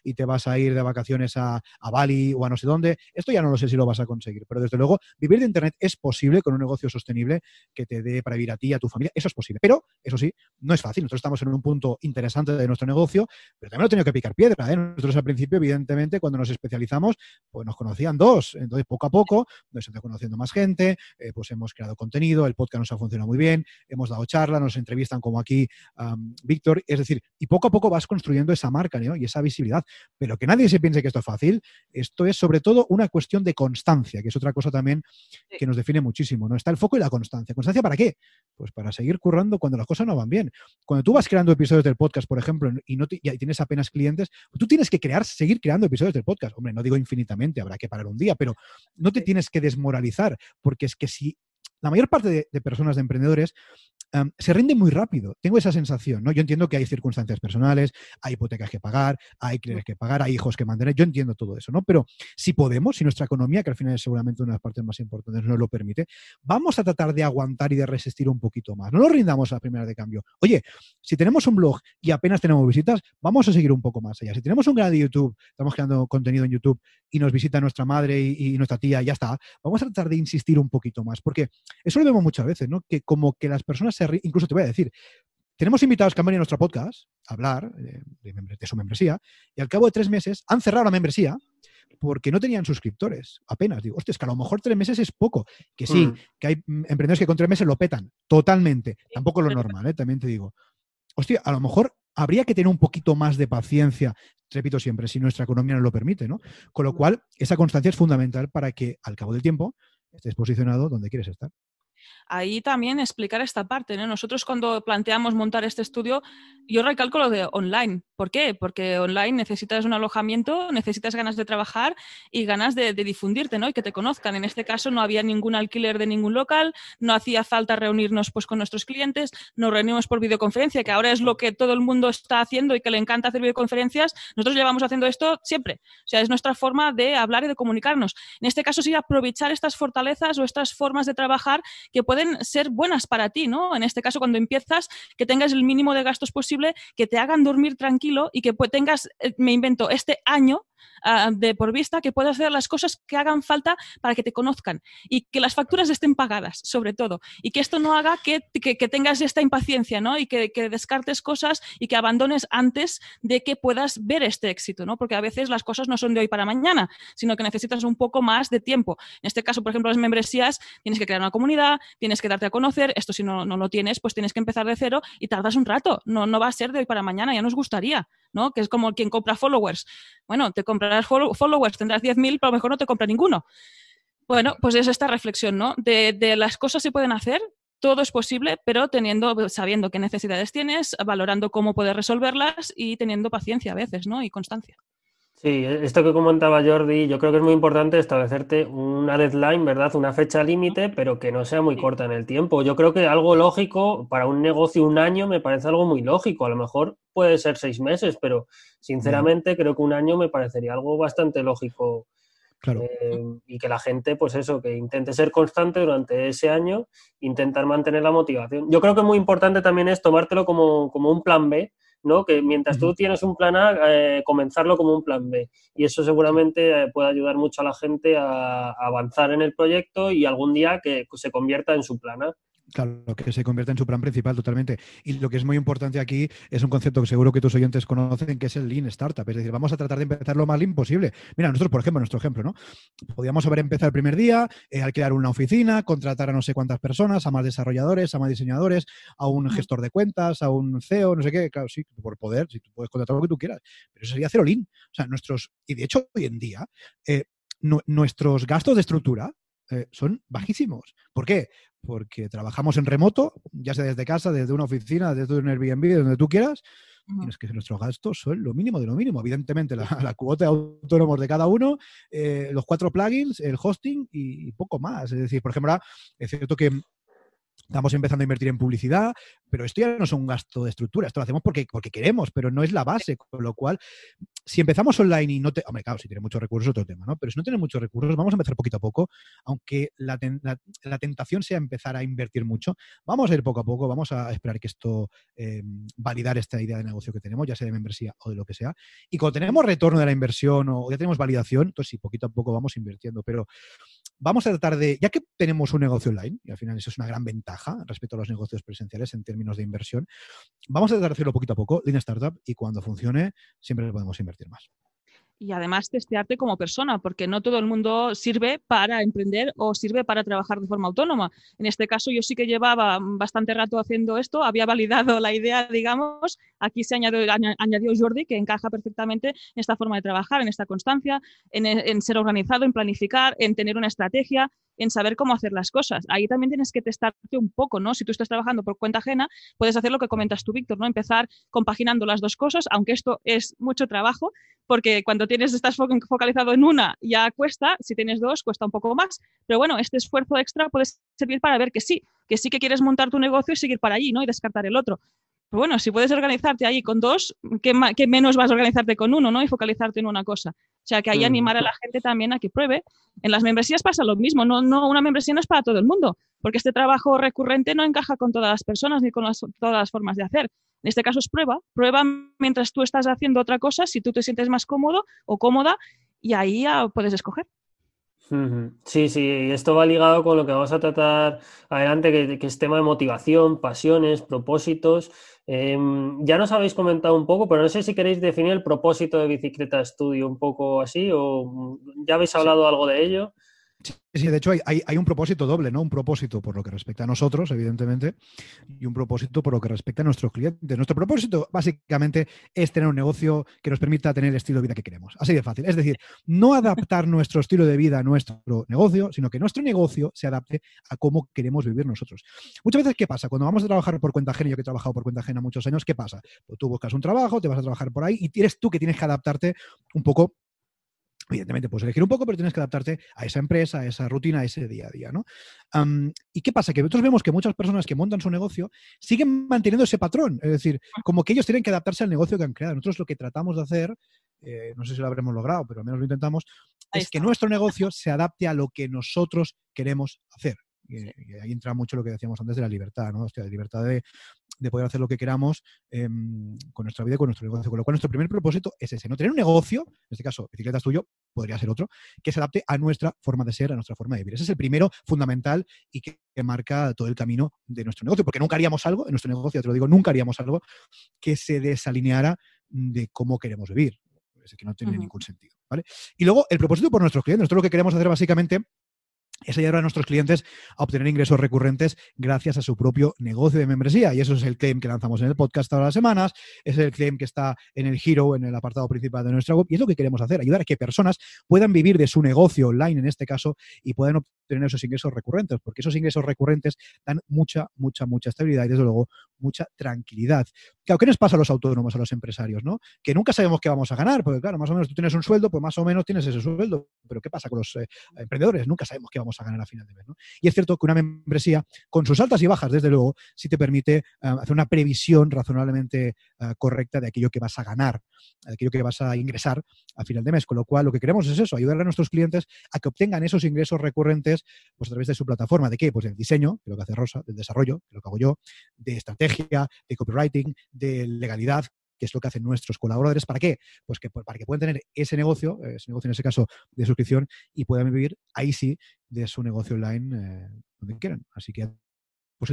y te vas a ir de vacaciones a, Bali o a no sé dónde. Esto ya no lo sé si lo vas a conseguir, pero desde luego vivir de Internet es posible con un negocio sostenible que te dé para vivir a ti y a tu familia. Eso es posible. Pero, eso sí, no es fácil. Nosotros estamos en un punto interesante de nuestro negocio, pero también lo tenido que picar piedra. ¿eh? Nosotros al principio, evidentemente, cuando nos especializamos, pues nos conocían dos. Entonces, poco a poco, nos está conociendo más gente, eh, pues hemos creado contenido, el podcast nos ha funcionado muy bien, hemos dado charlas, nos entrevistan como aquí Víctor. Es decir, y poco a poco vas construyendo esa marca y esa visibilidad. Pero que nadie se piense que esto es fácil. Esto es sobre todo una cuestión de constancia, que es otra cosa también que nos define muchísimo. ¿no? Está el foco y la constancia. ¿Constancia para qué? Pues para seguir currando cuando las cosas no van bien. Cuando tú vas creando episodios del podcast, por ejemplo, y no tienes apenas clientes, tú tienes que crear, seguir creando episodios del podcast. Hombre, no digo infinitamente, habrá que parar un día, pero no te tienes que desmoralizar, porque es que si la mayor parte de personas, de emprendedores, se rinde muy rápido. Tengo esa sensación, ¿no? Yo entiendo que hay circunstancias personales, hay hipotecas que pagar, hay clientes que pagar, hay hijos que mantener. Yo entiendo todo eso, ¿no? Pero si podemos, si nuestra economía, que al final es seguramente una de las partes más importantes, nos lo permite, vamos a tratar de aguantar y de resistir un poquito más. No nos rindamos a la primera de cambio. Oye, si tenemos un blog y apenas tenemos visitas, vamos a seguir un poco más allá. Si tenemos un canal de YouTube, estamos creando contenido en YouTube y nos visita nuestra madre y, nuestra tía, ya está, vamos a tratar de insistir un poquito más, porque eso lo vemos muchas veces, ¿no? Que como que las personas se incluso te voy a decir, tenemos invitados que han venido a nuestro podcast a hablar eh, de, su membresía y al cabo de tres meses han cerrado la membresía porque no tenían suscriptores, apenas. Digo, hostia, es que a lo mejor tres meses es poco. Que sí, mm. que hay mm, emprendedores que con tres meses lo petan, totalmente. Tampoco lo normal, ¿eh? también te digo. Hostia, a lo mejor habría que tener un poquito más de paciencia, repito siempre, si nuestra economía nos lo permite, ¿no? Con lo cual, esa constancia es fundamental para que al cabo del tiempo estés posicionado donde quieres estar ahí también explicar esta parte. Nosotros cuando planteamos montar este estudio, yo recalco lo de online. ¿Por qué? Porque online necesitas un alojamiento, necesitas ganas de trabajar y ganas de, difundirte ¿no? y que te conozcan. En este caso no había ningún alquiler de ningún local, no hacía falta reunirnos pues, con nuestros clientes, nos reunimos por videoconferencia, que ahora es lo que todo el mundo está haciendo y que le encanta hacer videoconferencias. Nosotros llevamos haciendo esto siempre. O sea, es nuestra forma de hablar y de comunicarnos. En este caso sí aprovechar estas fortalezas o estas formas de trabajar que pueden ser buenas para ti, ¿no? En este caso, cuando empiezas, que tengas el mínimo de gastos posible, que te hagan dormir tranquilo y que tengas, eh, me invento, este año De por vista que puedas hacer las cosas que hagan falta para que te conozcan y que las facturas estén pagadas, sobre todo, y que esto no haga que, tengas esta impaciencia, ¿no? Y que, descartes cosas y que abandones antes de que puedas ver este éxito, ¿no? Porque a veces las cosas no son de hoy para mañana, sino que necesitas un poco más de tiempo. En este caso, por ejemplo, las membresías, tienes que crear una comunidad, tienes que darte a conocer, esto si no, no lo tienes, pues tienes que empezar de cero y tardas un rato, no, no va a ser de hoy para mañana, ya nos gustaría, ¿no? Que es como quien compra followers. Bueno, te comprarás followers, tendrás 10.000, pero a lo mejor no te compra ninguno. Bueno, pues es esta reflexión, ¿no? De, las cosas se pueden hacer, todo es posible, pero teniendo, sabiendo qué necesidades tienes, valorando cómo puedes resolverlas y teniendo paciencia a veces, ¿no? Y constancia. Sí, esto que comentaba Jordi, yo creo que es muy importante establecerte una deadline, ¿verdad? Una fecha límite, pero que no sea muy corta en el tiempo. Yo creo que algo lógico para un negocio un año me parece algo muy lógico. A lo mejor puede ser seis meses, pero sinceramente creo que un año me parecería algo bastante lógico. Claro. Eh, y que la gente, pues eso, que intente ser constante durante ese año, intentar mantener la motivación. Yo creo que muy importante también es tomártelo como, como un plan B ¿no? Que mientras tú tienes un plan A, eh, comenzarlo como un plan B. Y eso seguramente eh, puede ayudar mucho a la gente a, avanzar en el proyecto y algún día que se convierta en su plan A. Claro, que se convierte en su plan principal totalmente. Y lo que es muy importante aquí es un concepto que seguro que tus oyentes conocen, que es el Lean Startup. Es decir, vamos a tratar de empezar lo más Lean posible. Mira, nosotros, por ejemplo, nuestro ejemplo, ¿no? Podríamos haber empezado el primer día, eh, alquilar una oficina, contratar a no sé cuántas personas, a más desarrolladores, a más diseñadores, a un gestor de cuentas, a un CEO, no sé qué. Claro, sí, por poder, si tú puedes contratar lo que tú quieras. Pero eso sería cero Lean. O sea, nuestros, y de hecho, hoy en día, eh, nuestros gastos de estructura eh, son bajísimos. ¿Por qué? Porque trabajamos en remoto, ya sea desde casa, desde una oficina, desde un Airbnb, donde tú quieras. y es que nuestros gastos son lo mínimo de lo mínimo. Evidentemente, la, cuota de autónomos de cada uno, eh, los cuatro plugins, el hosting y, poco más. Es decir, por ejemplo, es cierto que Estamos empezando a invertir en publicidad, pero esto ya no es un gasto de estructura, esto lo hacemos porque, porque queremos, pero no es la base, con lo cual, si empezamos online y no te... Hombre, claro, si tiene muchos recursos otro tema, ¿no? Pero si no tiene muchos recursos, vamos a empezar poquito a poco, aunque la, tentación sea empezar a invertir mucho, vamos a ir poco a poco, vamos a esperar que esto, eh, validar esta idea de negocio que tenemos, ya sea de membresía o de lo que sea, y cuando tenemos retorno de la inversión o ya tenemos validación, entonces sí, poquito a poco vamos invirtiendo, pero vamos a tratar de, ya que tenemos un negocio online, y al final eso es una gran ventaja respecto a los negocios presenciales en términos de inversión, vamos a tratar de hacerlo poquito a poco, Lean Startup, y cuando funcione, siempre podemos invertir más y además testearte como persona, porque no todo el mundo sirve para emprender o sirve para trabajar de forma autónoma. En este caso, yo sí que llevaba bastante rato haciendo esto, había validado la idea, digamos, aquí se añadió, Jordi, que encaja perfectamente en esta forma de trabajar, en esta constancia, en, en ser organizado, en planificar, en tener una estrategia, en saber cómo hacer las cosas. Ahí también tienes que testarte un poco, ¿no? Si tú estás trabajando por cuenta ajena, puedes hacer lo que comentas tú, Víctor, ¿no? Empezar compaginando las dos cosas, aunque esto es mucho trabajo, porque cuando tienes, estás focalizado en una ya cuesta, si tienes dos cuesta un poco más, pero bueno, este esfuerzo extra puede servir para ver que sí, que sí que quieres montar tu negocio y seguir para allí, ¿no? Y descartar el otro. Bueno, si puedes organizarte ahí con dos, ¿qué, menos vas a organizarte con uno, ¿no? Y focalizarte en una cosa. O sea, que ahí animar a la gente también a que pruebe. En las membresías pasa lo mismo, no, no, una membresía no es para todo el mundo, porque este trabajo recurrente no encaja con todas las personas ni con todas las formas de hacer. En este caso es prueba, prueba mientras tú estás haciendo otra cosa, si tú te sientes más cómodo o cómoda, y ahí ya puedes escoger. Sí, sí, y esto va ligado con lo que vamos a tratar adelante, que, es tema de motivación, pasiones, propósitos. Em, ya nos habéis comentado un poco, pero no sé si queréis definir el propósito de Bicicleta Studio un poco así, o ya habéis hablado algo de ello. Sí, de hecho hay, un propósito doble, ¿no? Un propósito por lo que respecta a nosotros, evidentemente, y un propósito por lo que respecta a nuestros clientes. Nuestro propósito, básicamente, es tener un negocio que nos permita tener el estilo de vida que queremos. Así de fácil. Es decir, no adaptar nuestro estilo de vida a nuestro negocio, sino que nuestro negocio se adapte a cómo queremos vivir nosotros. Muchas veces, ¿qué pasa? Cuando vamos a trabajar por cuenta ajena, yo que he trabajado por cuenta ajena muchos años, ¿qué pasa? Pues tú buscas un trabajo, te vas a trabajar por ahí y eres tú que tienes que adaptarte un poco Evidentemente puedes elegir un poco, pero tienes que adaptarte a esa empresa, a esa rutina, a ese día a día, ¿no? ¿Y qué pasa? Que nosotros vemos que muchas personas que montan su negocio siguen manteniendo ese patrón, es decir, como que ellos tienen que adaptarse al negocio que han creado. Nosotros lo que tratamos de hacer, eh, no sé si lo habremos logrado, pero al menos lo intentamos, es que nuestro negocio se adapte a lo que nosotros queremos hacer. Y, ahí entra mucho lo que decíamos antes de la libertad, ¿no? Hostia, la libertad de, de poder hacer lo que queramos em, con nuestra vida y con nuestro negocio. Con lo cual, nuestro primer propósito es ese, no tener un negocio, en este caso, bicicletas tuyo, podría ser otro, que se adapte a nuestra forma de ser, a nuestra forma de vivir. Ese es el primero fundamental y que, marca todo el camino de nuestro negocio, porque nunca haríamos algo, en nuestro negocio, te lo digo, nunca haríamos algo que se desalineara de cómo queremos vivir. Es que no tiene ningún sentido. ¿vale? Y luego, el propósito por nuestros clientes. Nosotros lo que queremos hacer básicamente es ayudar a nuestros clientes a obtener ingresos recurrentes gracias a su propio negocio de membresía. Y eso es el claim que lanzamos en el podcast todas las semanas, es el claim que está en el Hero, en el apartado principal de nuestra web. Y es lo que queremos hacer, ayudar a que personas puedan vivir de su negocio online, en este caso, y puedan obtener esos ingresos recurrentes, porque esos ingresos recurrentes dan mucha, mucha, mucha estabilidad y, desde luego, mucha tranquilidad. Claro, ¿qué nos pasa a los autónomos, a los empresarios? ¿no? Que nunca sabemos qué vamos a ganar, porque, claro, más o menos tú tienes un sueldo, pues más o menos tienes ese sueldo. Pero ¿qué pasa con los eh, emprendedores? Nunca sabemos qué vamos a ganar a final de mes. ¿no? Y es cierto que una membresía, con sus altas y bajas, desde luego, sí te permite eh, hacer una previsión razonablemente eh, correcta de aquello que vas a ganar, de aquello que vas a ingresar a final de mes. Con lo cual, lo que queremos es eso, ayudar a nuestros clientes a que obtengan esos ingresos recurrentes pues, a través de su plataforma. ¿De qué? Pues del diseño, que lo que hace Rosa, del desarrollo, que lo que hago yo, de estrategia, de copywriting, de legalidad, que es lo que hacen nuestros colaboradores. ¿Para qué? Pues que para que puedan tener ese negocio, ese negocio en ese caso de suscripción, y puedan vivir ahí sí de su negocio online eh, donde quieran. Así que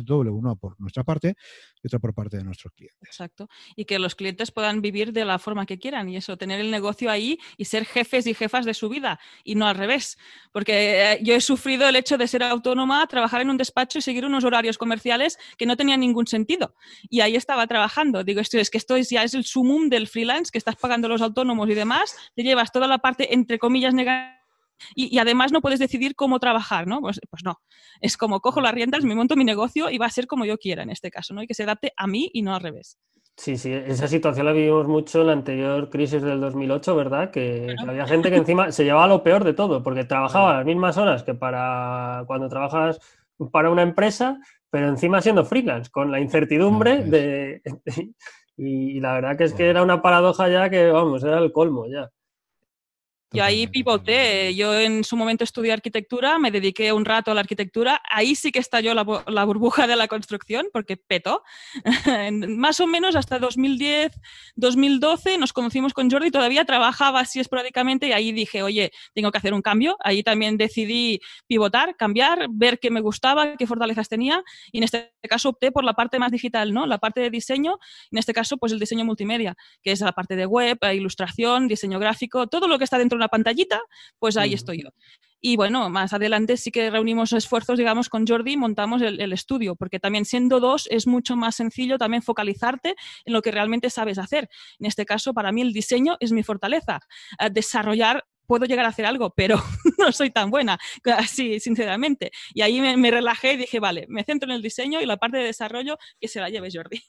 doble, uno por nuestra parte y otro por parte de nuestros clientes. Exacto. Y que los clientes puedan vivir de la forma que quieran y eso, tener el negocio ahí y ser jefes y jefas de su vida y no al revés. Porque eh, yo he sufrido el hecho de ser autónoma, trabajar en un despacho y seguir unos horarios comerciales que no tenían ningún sentido. Y ahí estaba trabajando. Digo, esto es que esto ya es el sumum del freelance, que estás pagando los autónomos y demás, te llevas toda la parte, entre comillas, negativa y, además no puedes decidir cómo trabajar, ¿no? Pues, pues, no. Es como cojo las riendas, me monto mi negocio y va a ser como yo quiera en este caso, ¿no? Y que se adapte a mí y no al revés. Sí, sí, esa situación la vivimos mucho en la anterior crisis del 2008, ¿verdad? Que, que había gente que encima se llevaba lo peor de todo, porque trabajaba las mismas horas que para cuando trabajas para una empresa, pero encima siendo freelance, con la incertidumbre de... Y la verdad que es que era una paradoja ya que, vamos, era el colmo ya. Yo ahí pivoté. Yo en su momento estudié arquitectura, me dediqué un rato a la arquitectura. Ahí sí que estalló la, la burbuja de la construcción porque petó. Más o menos hasta 2010, 2012 nos conocimos con Jordi. Todavía trabajaba así esporádicamente y ahí dije, oye, tengo que hacer un cambio. Ahí también decidí pivotar, cambiar, ver qué me gustaba, qué fortalezas tenía. Y en este caso opté por la parte más digital, ¿no? La parte de diseño. En este caso, pues el diseño multimedia, que es la parte de web, eh, ilustración, diseño gráfico, todo lo que está dentro una pantallita, pues ahí estoy yo. Y bueno, más adelante sí que reunimos esfuerzos, digamos, con Jordi y montamos el, el estudio, porque también siendo dos es mucho más sencillo también focalizarte en lo que realmente sabes hacer. En este caso, para mí el diseño es mi fortaleza. Eh, desarrollar puedo llegar a hacer algo, pero no soy tan buena, así, sinceramente. Y ahí me, me relajé y dije, vale, me centro en el diseño y la parte de desarrollo que se la lleve Jordi.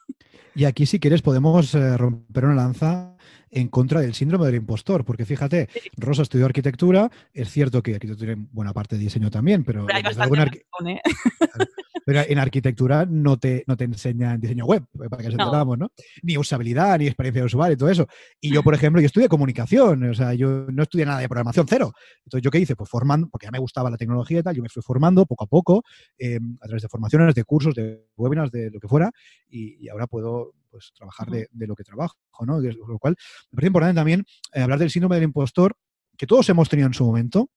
Y aquí, si quieres, podemos eh, romper una lanza en contra del síndrome del impostor, porque fíjate, Rosa estudió arquitectura, es cierto que arquitectura tiene buena parte de diseño también, pero, Pero hay en razón, ¿eh? pero en arquitectura no te, no te enseñan diseño web, eh, para que nos No. entendamos, ¿no? Ni usabilidad, ni experiencia de usuario y todo eso. Y yo, por ejemplo, yo estudié comunicación, o sea, yo no estudié nada de programación, cero. Entonces, ¿yo qué hice? Pues formando, porque ya me gustaba la tecnología y tal, yo me fui formando poco a poco, eh, a través de formaciones, de cursos, de webinars, de lo que fuera, y, y ahora puedo pues trabajar de, de lo que trabajo, ¿no? Lo cual me parece importante también eh, hablar del síndrome del impostor, que todos hemos tenido en su momento,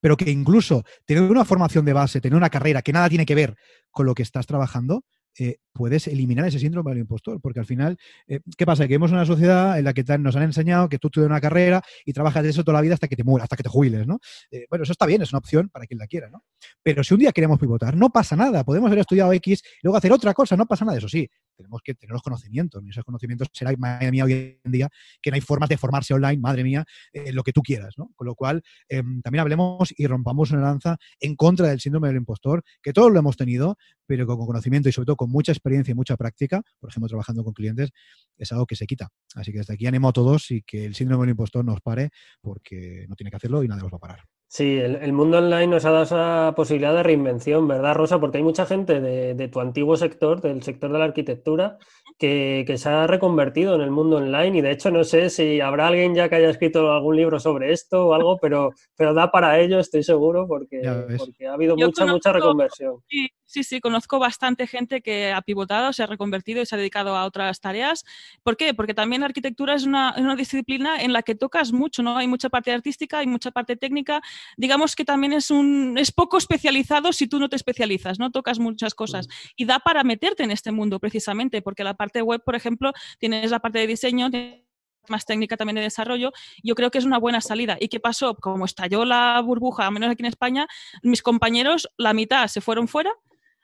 pero que incluso tener una formación de base, tener una carrera que nada tiene que ver con lo que estás trabajando, eh, puedes eliminar ese síndrome del impostor, porque al final, eh, ¿qué pasa? Que en una sociedad en la que nos han enseñado que tú estudias una carrera y trabajas de eso toda la vida hasta que te mueras, hasta que te jubiles, ¿no? Eh, bueno, eso está bien, es una opción para quien la quiera, ¿no? Pero si un día queremos pivotar, no pasa nada, podemos haber estudiado X y luego hacer otra cosa, no pasa nada, eso sí, tenemos que tener los conocimientos, y esos conocimientos será, madre mía, hoy en día, que no hay formas de formarse online, madre mía, eh, lo que tú quieras, ¿no? Con lo cual, también hablemos y rompamos una lanza en contra del síndrome del impostor, que todos lo hemos tenido, pero con conocimiento y sobre todo con mucha experiencia y mucha práctica, por ejemplo, trabajando con clientes, es algo que se quita. Así que desde aquí animo a todos y que el síndrome del impostor nos pare, porque no tiene que hacerlo y nadie los va a parar. Sí, el, el mundo online nos ha dado esa posibilidad de reinvención, ¿verdad, Rosa? Porque hay mucha gente de, de tu antiguo sector, del sector de la arquitectura, que, que se ha reconvertido en el mundo online y de hecho no sé si habrá alguien ya que haya escrito algún libro sobre esto o algo, pero, pero da para ello, estoy seguro, porque, ha habido Yo mucha, mucha reconversión. Sí, sí, sí, conozco bastante gente que ha pivotado, se ha reconvertido y se ha dedicado a otras tareas. ¿Por qué? Porque también la arquitectura es una, es una disciplina en la que tocas mucho, ¿no? Hay mucha parte artística, hay mucha parte técnica. Digamos que también es un es poco especializado si tú no te especializas, ¿no? Tocas muchas cosas. Y da para meterte en este mundo precisamente, porque la parte web, por ejemplo, tienes la parte de diseño, más técnica también de desarrollo, yo creo que es una buena salida. ¿Y qué pasó? Como estalló la burbuja, al menos aquí en España, mis compañeros, la mitad se fueron fuera,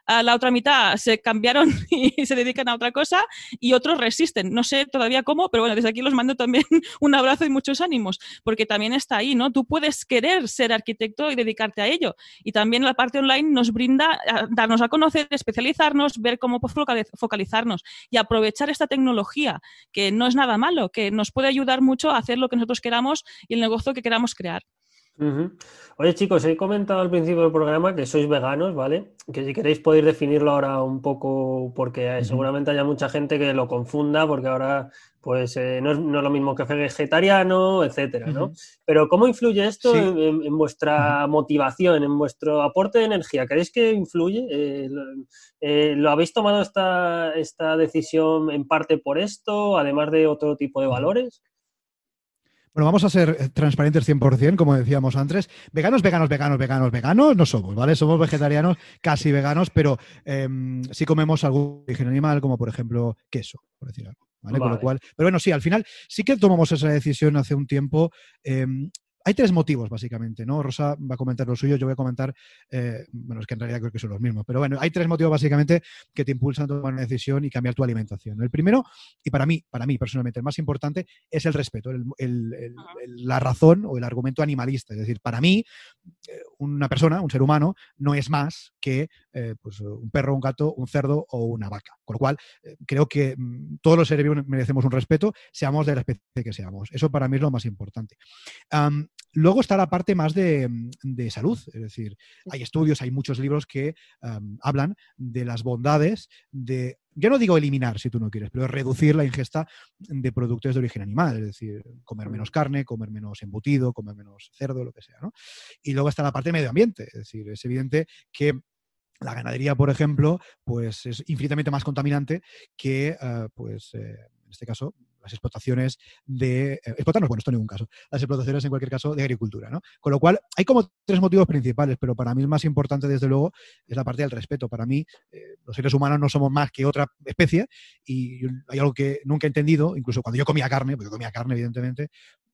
a la otra mitad se cambiaron y se dedican a otra cosa y otros resisten. No sé todavía cómo, pero bueno, desde aquí los mando también un abrazo y muchos ánimos, porque también está ahí, ¿no? Tú puedes querer ser arquitecto y dedicarte a ello. Y también la parte online nos brinda a darnos a conocer, especializarnos, ver cómo foca- focalizarnos y aprovechar esta tecnología, que no es nada malo, que nos puede ayudar mucho a hacer lo que nosotros queramos y el negocio que queramos crear. Oye, chicos, he comentado al principio del programa que sois veganos, ¿vale? Que si queréis podéis definirlo ahora un poco, porque seguramente haya mucha gente que lo confunda, porque ahora, pues, eh, no es, no es lo mismo que vegetariano, etcétera, ¿no? Pero, ¿cómo influye esto Sí. en, en- en vuestra motivación, en vuestro aporte de energía? ¿Creéis que influye? Eh, lo, eh, ¿lo habéis tomado esta, esta decisión en parte por esto, además de otro tipo de valores? Bueno, vamos a ser eh, transparentes 100%, como decíamos antes. Veganos, veganos, veganos, veganos, veganos no somos, ¿vale? Somos vegetarianos, casi veganos, pero em, sí comemos algún origen animal, como por ejemplo queso, por decir algo. ¿vale? Con lo Vale. cual, pero bueno, sí, al final sí que tomamos esa decisión hace un tiempo. em, hay tres motivos, básicamente, ¿no? Rosa va a comentar lo suyo, yo voy a comentar, eh, bueno, es que en realidad creo que son los mismos, pero bueno, hay tres motivos básicamente que te impulsan a tomar una decisión y cambiar tu alimentación. El primero, y para mí, para mí personalmente, el más importante, es el respeto, el- el- la razón o el argumento animalista. Es decir, para mí, eh, una persona, un ser humano, no es más que eh, pues, un perro, un gato, un cerdo o una vaca. Con lo cual, eh, creo que mm, todos los seres vivos merecemos un respeto, seamos de la especie que seamos. Eso para mí es lo más importante. luego está la parte más de, salud, es decir, hay estudios, hay muchos libros que hablan de las bondades de yo no digo eliminar si tú no quieres, pero reducir la ingesta de productos de origen animal, es decir, comer menos carne, comer menos embutido, comer menos cerdo, lo que sea. ¿no? Y luego está la parte de medio ambiente, es decir, es evidente que la ganadería, por ejemplo, pues es infinitamente más contaminante que, eh, pues, eh, en este caso, las explotaciones de... Eh, bueno, esto en ningún caso. Las explotaciones, en cualquier caso, de agricultura, ¿no? Con lo cual, hay como tres motivos principales, pero para mí el más importante, desde luego, es la parte del respeto. Para mí, eh, los seres humanos no somos más que otra especie y hay algo que nunca he entendido, incluso cuando yo comía carne, porque yo comía carne, evidentemente,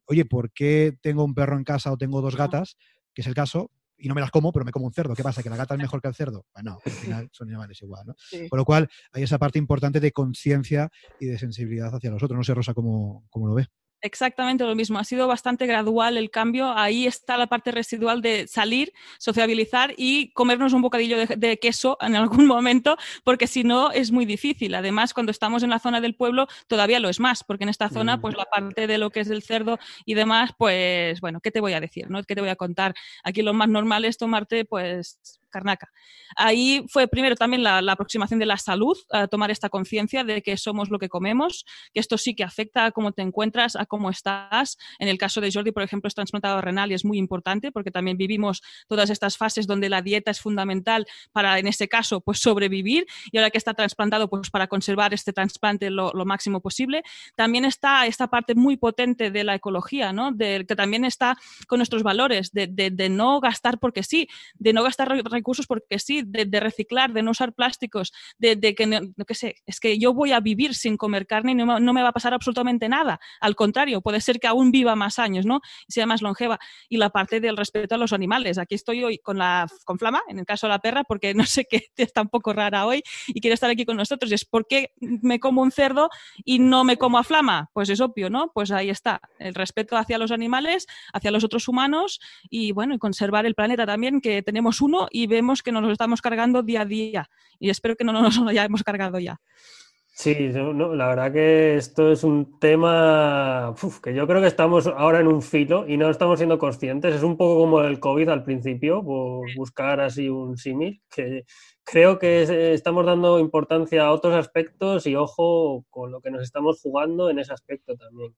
oye, ¿por qué tengo un perro en casa o tengo dos gatas? que es el caso, y no me las como, pero me como un cerdo. ¿Qué pasa? ¿Que la gata es mejor que el cerdo? Bueno, al final son animales igual, ¿no? Con lo cual, hay esa parte importante de conciencia y de sensibilidad hacia los otros. No sé, Rosa, cómo, cómo lo ve. Exactamente lo mismo. Ha sido bastante gradual el cambio. Ahí está la parte residual de salir, sociabilizar y comernos un bocadillo de, queso en algún momento, porque si no es muy difícil. Además, cuando estamos en la zona del pueblo, todavía lo es más, porque en esta zona, pues la parte de lo que es el cerdo y demás, pues bueno, ¿qué te voy a decir? ¿no? ¿Qué te voy a contar? Aquí lo más normal es tomarte, pues Carnaca. Ahí fue primero también la, aproximación de la salud, a tomar esta conciencia de que somos lo que comemos, que esto sí que afecta a cómo te encuentras, a cómo estás. En el caso de Jordi, por ejemplo, es trasplantado renal y es muy importante porque también vivimos todas estas fases donde la dieta es fundamental para, en ese caso, pues sobrevivir y ahora que está trasplantado, pues para conservar este trasplante lo, máximo posible. También está esta parte muy potente de la ecología, ¿no? De, que también está con nuestros valores, de, de no gastar porque sí, de no gastar recursos porque sí, de, reciclar, de no usar plásticos, de, que, no, sé, es que yo voy a vivir sin comer carne y no, me va a pasar absolutamente nada. Al contrario, puede ser que aún viva más años, ¿no? Sea más longeva. Y la parte del respeto a los animales. Aquí estoy hoy con la con Flama, en el caso de la perra, porque no sé qué está un poco rara hoy y quiere estar aquí con nosotros. Y es ¿por qué me como un cerdo y no me como a Flama? Pues es obvio, ¿no? Pues ahí está. El respeto hacia los animales, hacia los otros humanos y bueno, conservar el planeta también, que tenemos uno y vemos que nos lo estamos cargando día a día y espero que no nos lo hayamos cargado ya. Sí, la verdad que esto es un tema que yo creo que estamos ahora en un filo y no estamos siendo conscientes. Es un poco como el COVID al principio, por buscar así un símil, que creo que estamos dando importancia a otros aspectos y ojo con lo que nos estamos jugando en ese aspecto también.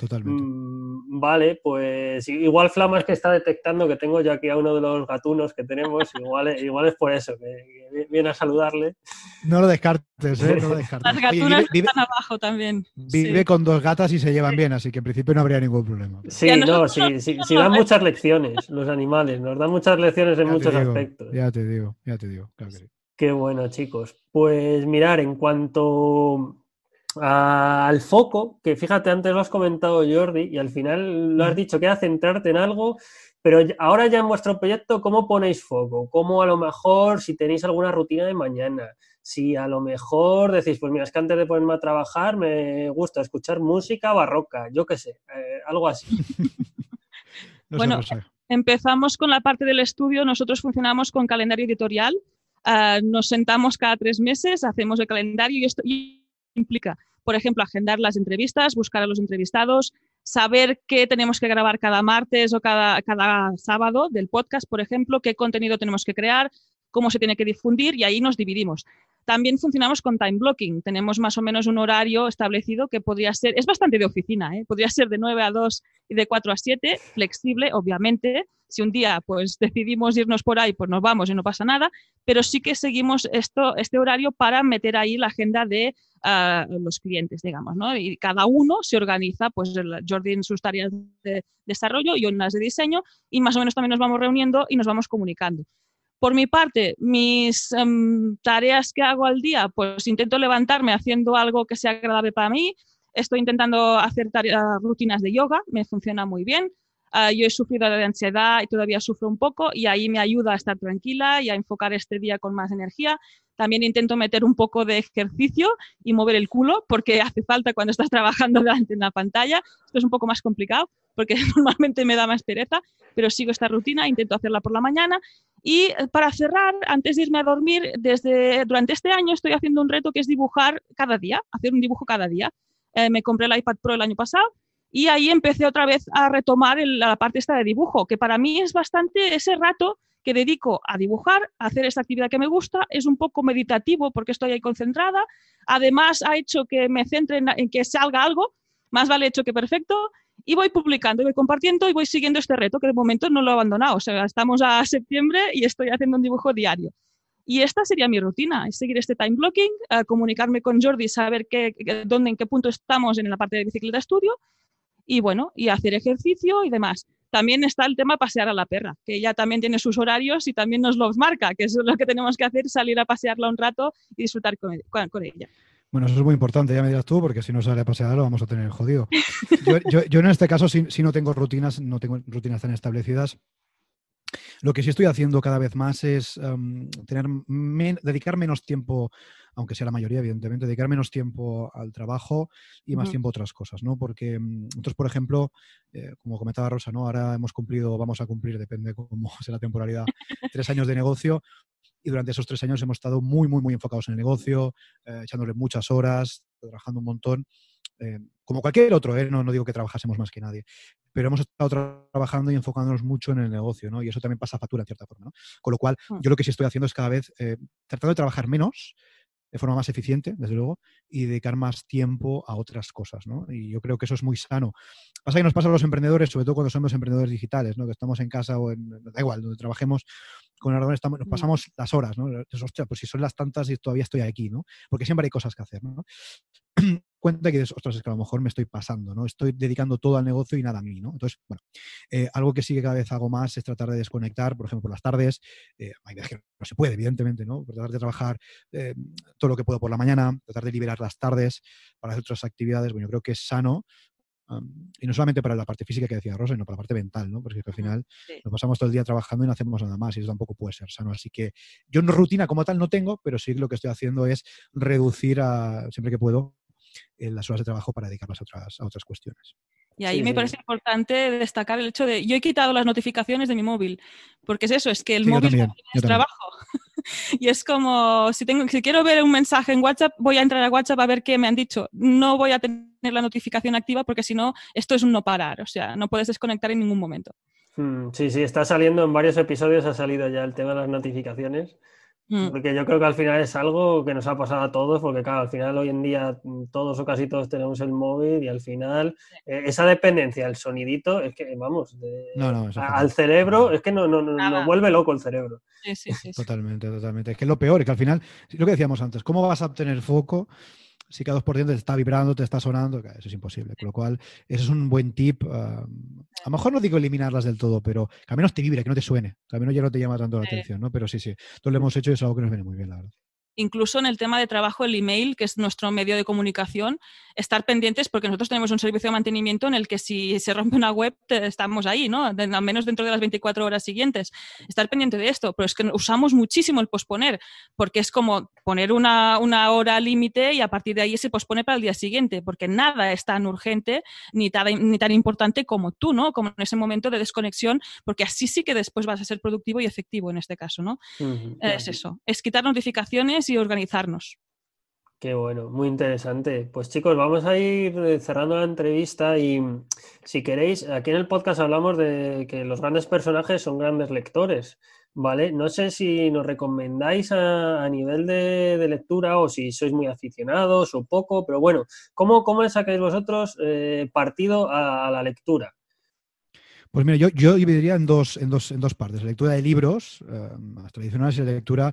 Totalmente. Mm, vale, pues igual Flamas que está detectando que tengo yo aquí a uno de los gatunos que tenemos, igual, igual es por eso, que, viene a saludarle. No lo descartes, ¿eh? No lo descartes. Las gatunas están abajo también. Vive con dos gatas y se llevan bien, así que en principio no habría ningún problema. Sí, no, sí, sí, sí, dan muchas lecciones los animales, nos dan muchas lecciones en muchos aspectos. Ya te digo, ya te digo. Qué bueno, chicos. Pues mirar, en cuanto al foco, que fíjate, antes lo has comentado Jordi y al final lo has dicho que era centrarte en algo, pero ahora ya en vuestro proyecto, ¿cómo ponéis foco? ¿Cómo a lo mejor si tenéis alguna rutina de mañana? Si a lo mejor decís, pues mira, es que antes de ponerme a trabajar me gusta escuchar música barroca, yo qué sé, eh, algo así. bueno, empezamos con la parte del estudio, nosotros funcionamos con calendario editorial, ah, nos sentamos cada tres meses, hacemos el calendario y esto implica, por ejemplo, agendar las entrevistas, buscar a los entrevistados, saber qué tenemos que grabar cada martes o cada, cada sábado del podcast, por ejemplo, qué contenido tenemos que crear, cómo se tiene que difundir y ahí nos dividimos. También funcionamos con time blocking. Tenemos más o menos un horario establecido que podría ser, es bastante de oficina, ¿eh? podría ser de 9 a 2 y de 4 a 7, flexible, obviamente. Si un día pues decidimos irnos por ahí, pues nos vamos y no pasa nada, pero sí que seguimos esto, este horario para meter ahí la agenda de ah, los clientes, digamos, ¿no? Y cada uno se organiza, pues Jordi en sus tareas de desarrollo, yo en las de diseño, y más o menos también nos vamos reuniendo y nos vamos comunicando. Por mi parte, mis em, tareas que hago al día, pues intento levantarme haciendo algo que sea agradable para mí. Estoy intentando hacer rutinas de yoga, me funciona muy bien. Ah, yo he sufrido de ansiedad y todavía sufro un poco y ahí me ayuda a estar tranquila y a enfocar este día con más energía. También intento meter un poco de ejercicio y mover el culo porque hace falta cuando estás trabajando delante de una pantalla. Esto es un poco más complicado porque normalmente me da más pereza, pero sigo esta rutina, intento hacerla por la mañana. Y eh, para cerrar, antes de irme a dormir, desde durante este año estoy haciendo un reto que es dibujar cada día, hacer un dibujo cada día. Eh, me compré el iPad Pro el año pasado y ahí empecé otra vez a retomar la parte esta de dibujo, que para mí es bastante ese rato que dedico a dibujar, a hacer esta actividad que me gusta, es un poco meditativo porque estoy ahí concentrada, además ha hecho que me centre en, que salga algo, más vale hecho que perfecto, y voy publicando, voy compartiendo y voy siguiendo este reto que de momento no lo he abandonado, estamos a septiembre y estoy haciendo un dibujo diario. Y esta sería mi rutina, seguir este time blocking, eh, comunicarme con Jordi, saber qué, dónde, en qué punto estamos en la parte de bicicleta estudio y bueno, y hacer ejercicio y demás. También está el tema pasear a la perra, que ella también tiene sus horarios y también nos los marca, que es lo que tenemos que hacer, salir a pasearla un rato y disfrutar con, ella. Bueno, eso es muy importante, ya me dirás tú, porque si no sale a pasear lo vamos a tener jodido. Yo, en este caso, si, si, no tengo rutinas, no tengo rutinas tan establecidas, lo que sí estoy haciendo cada vez más es em, tener dedicar menos tiempo, aunque sea la mayoría, evidentemente, dedicar menos tiempo al trabajo y más tiempo a otras cosas, ¿no? Porque nosotros, mm, por ejemplo, eh, como comentaba Rosa, ¿no? Ahora hemos cumplido, vamos a cumplir, depende cómo sea la temporalidad, tres años de negocio y durante esos tres años hemos estado muy, muy, muy enfocados en el negocio, eh, echándole muchas horas, trabajando un montón. Eh, como cualquier otro, ¿eh? no, no, digo que trabajásemos más que nadie, pero hemos estado trabajando y enfocándonos mucho en el negocio, ¿no? Y eso también pasa factura en cierta forma, ¿no? Con lo cual, mm. yo lo que sí estoy haciendo es cada vez eh, tratando de trabajar menos, de forma más eficiente, desde luego, y dedicar más tiempo a otras cosas, ¿no? Y yo creo que eso es muy sano. Pasa que nos pasa a los emprendedores, sobre todo cuando somos emprendedores digitales, ¿no? Que estamos en casa o en, da igual, donde trabajemos con el estamos, nos mm. pasamos las horas, ¿no? Hostia, pues si son las tantas y todavía estoy aquí, ¿no? Porque siempre hay cosas que hacer, ¿no? cuenta que, ostras, es que a lo mejor me estoy pasando, ¿no? Estoy dedicando todo al negocio y nada a mí, ¿no? Entonces, bueno, eh, algo que sí que cada vez hago más es tratar de desconectar, por ejemplo, por las tardes, eh, hay veces que no se puede, evidentemente, ¿no? tratar de trabajar eh, todo lo que puedo por la mañana, tratar de liberar las tardes para hacer otras actividades, bueno, yo creo que es sano, y no solamente para la parte física que decía Rosa, sino para la parte mental, ¿no? Porque al final nos pasamos todo el día trabajando y no hacemos nada más y eso tampoco puede ser sano. Así que yo no rutina como tal no tengo, pero sí lo que estoy haciendo es reducir a, siempre que puedo las horas de trabajo para dedicarlas a otras, a otras cuestiones. Y ahí me parece importante destacar el hecho de, yo he quitado las notificaciones de mi móvil, porque es eso, es que el móvil es trabajo. y es como, si, tengo, si quiero ver un mensaje en WhatsApp, voy a entrar a WhatsApp a ver qué me han dicho. No voy a tener la notificación activa porque si no, esto es un no parar, o sea, no puedes desconectar en ningún momento. Hmm, sí, sí, está saliendo en varios episodios, ha salido ya el tema de las notificaciones. Mm. Porque yo creo que al final es algo que nos ha pasado a todos, porque claro, al final hoy en día mm, todos o casi todos tenemos el móvil y al final eh, esa dependencia, el sonidito, es que vamos, al cerebro, es que no, no, no, vuelve loco el cerebro. Sí, sí, sí, totalmente, totalmente. Es que lo peor, es que al final, lo que decíamos antes, ¿cómo vas a obtener foco? Si cada dos por ciento te está vibrando, te está sonando, eso es imposible. Con lo cual, eso es un buen tip. a lo mejor no digo eliminarlas del todo, pero que al menos te vibre, que no te suene, que al menos ya no te llama tanto la atención, ¿no? Pero sí, sí, todo lo hemos hecho y es algo que nos viene muy bien, la verdad incluso en el tema de trabajo, el email, que es nuestro medio de comunicación, estar pendientes porque nosotros tenemos un servicio de mantenimiento en el que si se rompe una web estamos ahí, ¿no? al menos dentro de las 24 horas siguientes. Estar pendiente de esto, pero es que usamos muchísimo el posponer, porque es como poner una, una hora límite y a partir de ahí se pospone para el día siguiente, porque nada es tan urgente ni tan, ni tan importante como tú, ¿no? Como en ese momento de desconexión, porque así sí que después vas a ser productivo y efectivo en este caso, ¿no? Es eso, es quitar notificaciones y organizarnos. Qué bueno, muy interesante. Pues chicos, vamos a ir eh, cerrando la entrevista y si queréis, aquí en el podcast hablamos de que los grandes personajes son grandes lectores, ¿vale? No sé si nos recomendáis a, nivel de, lectura o si sois muy aficionados o poco, pero bueno, ¿cómo, cómo le sacáis vosotros eh, partido a, la lectura? Pues mira, yo, yo dividiría en dos, en, dos, en dos partes. La lectura de libros eh, más tradicionales y la lectura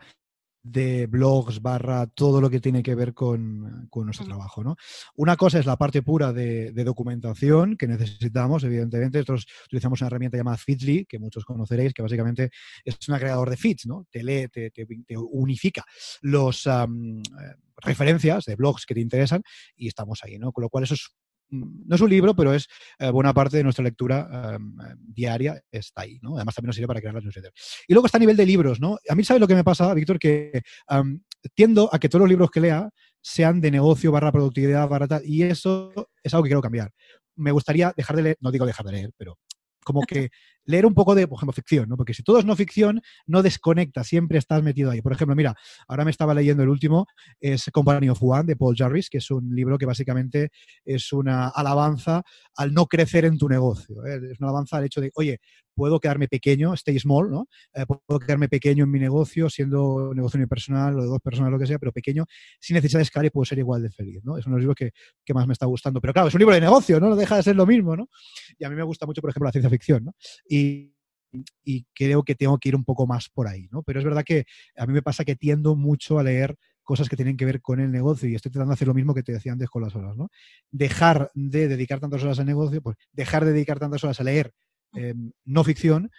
de blogs barra todo lo que tiene que ver con, nuestro trabajo. ¿no? Una cosa es la parte pura de, documentación que necesitamos, evidentemente. Nosotros utilizamos una herramienta llamada Feedly, que muchos conoceréis, que básicamente es un agregador de feeds, ¿no? Te lee, te, unifica los eh, referencias de blogs que te interesan y estamos ahí, ¿no? Con lo cual eso es no es un libro, pero es eh, buena parte de nuestra lectura em, diaria está ahí, ¿no? Además también nos sirve para crear las newsletters. Y luego está a nivel de libros, ¿no? A mí, ¿sabes lo que me pasa, Víctor? Que tiendo a que todos los libros que lea sean de negocio barra productividad barata y eso es algo que quiero cambiar. Me gustaría dejar de leer, no digo dejar de leer, pero como que leer un poco de, por ejemplo, ficción, ¿no? Porque si todo es no ficción, no desconecta, siempre estás metido ahí. Por ejemplo, mira, ahora me estaba leyendo el último, es Company of One de Paul Jarvis, que es un libro que básicamente es una alabanza al no crecer en tu negocio. ¿eh? Es una alabanza al hecho de, oye, puedo quedarme pequeño, stay small, ¿no? Eh, puedo quedarme pequeño en mi negocio, siendo un negocio unipersonal o de dos personas, lo que sea, pero pequeño, sin necesidad de escalar y puedo ser igual de feliz, ¿no? Es uno de los libros que, que, más me está gustando. Pero claro, es un libro de negocio, ¿no? No deja de ser lo mismo, ¿no? Y a mí me gusta mucho, por ejemplo, la ciencia ficción, ¿no? Y creo que tengo que ir un poco más por ahí, ¿no? Pero es verdad que a mí me pasa que tiendo mucho a leer cosas que tienen que ver con el negocio y estoy tratando de hacer lo mismo que te decía antes con las horas, ¿no? Dejar de dedicar tantas horas al negocio, pues dejar de dedicar tantas horas a leer eh, no ficción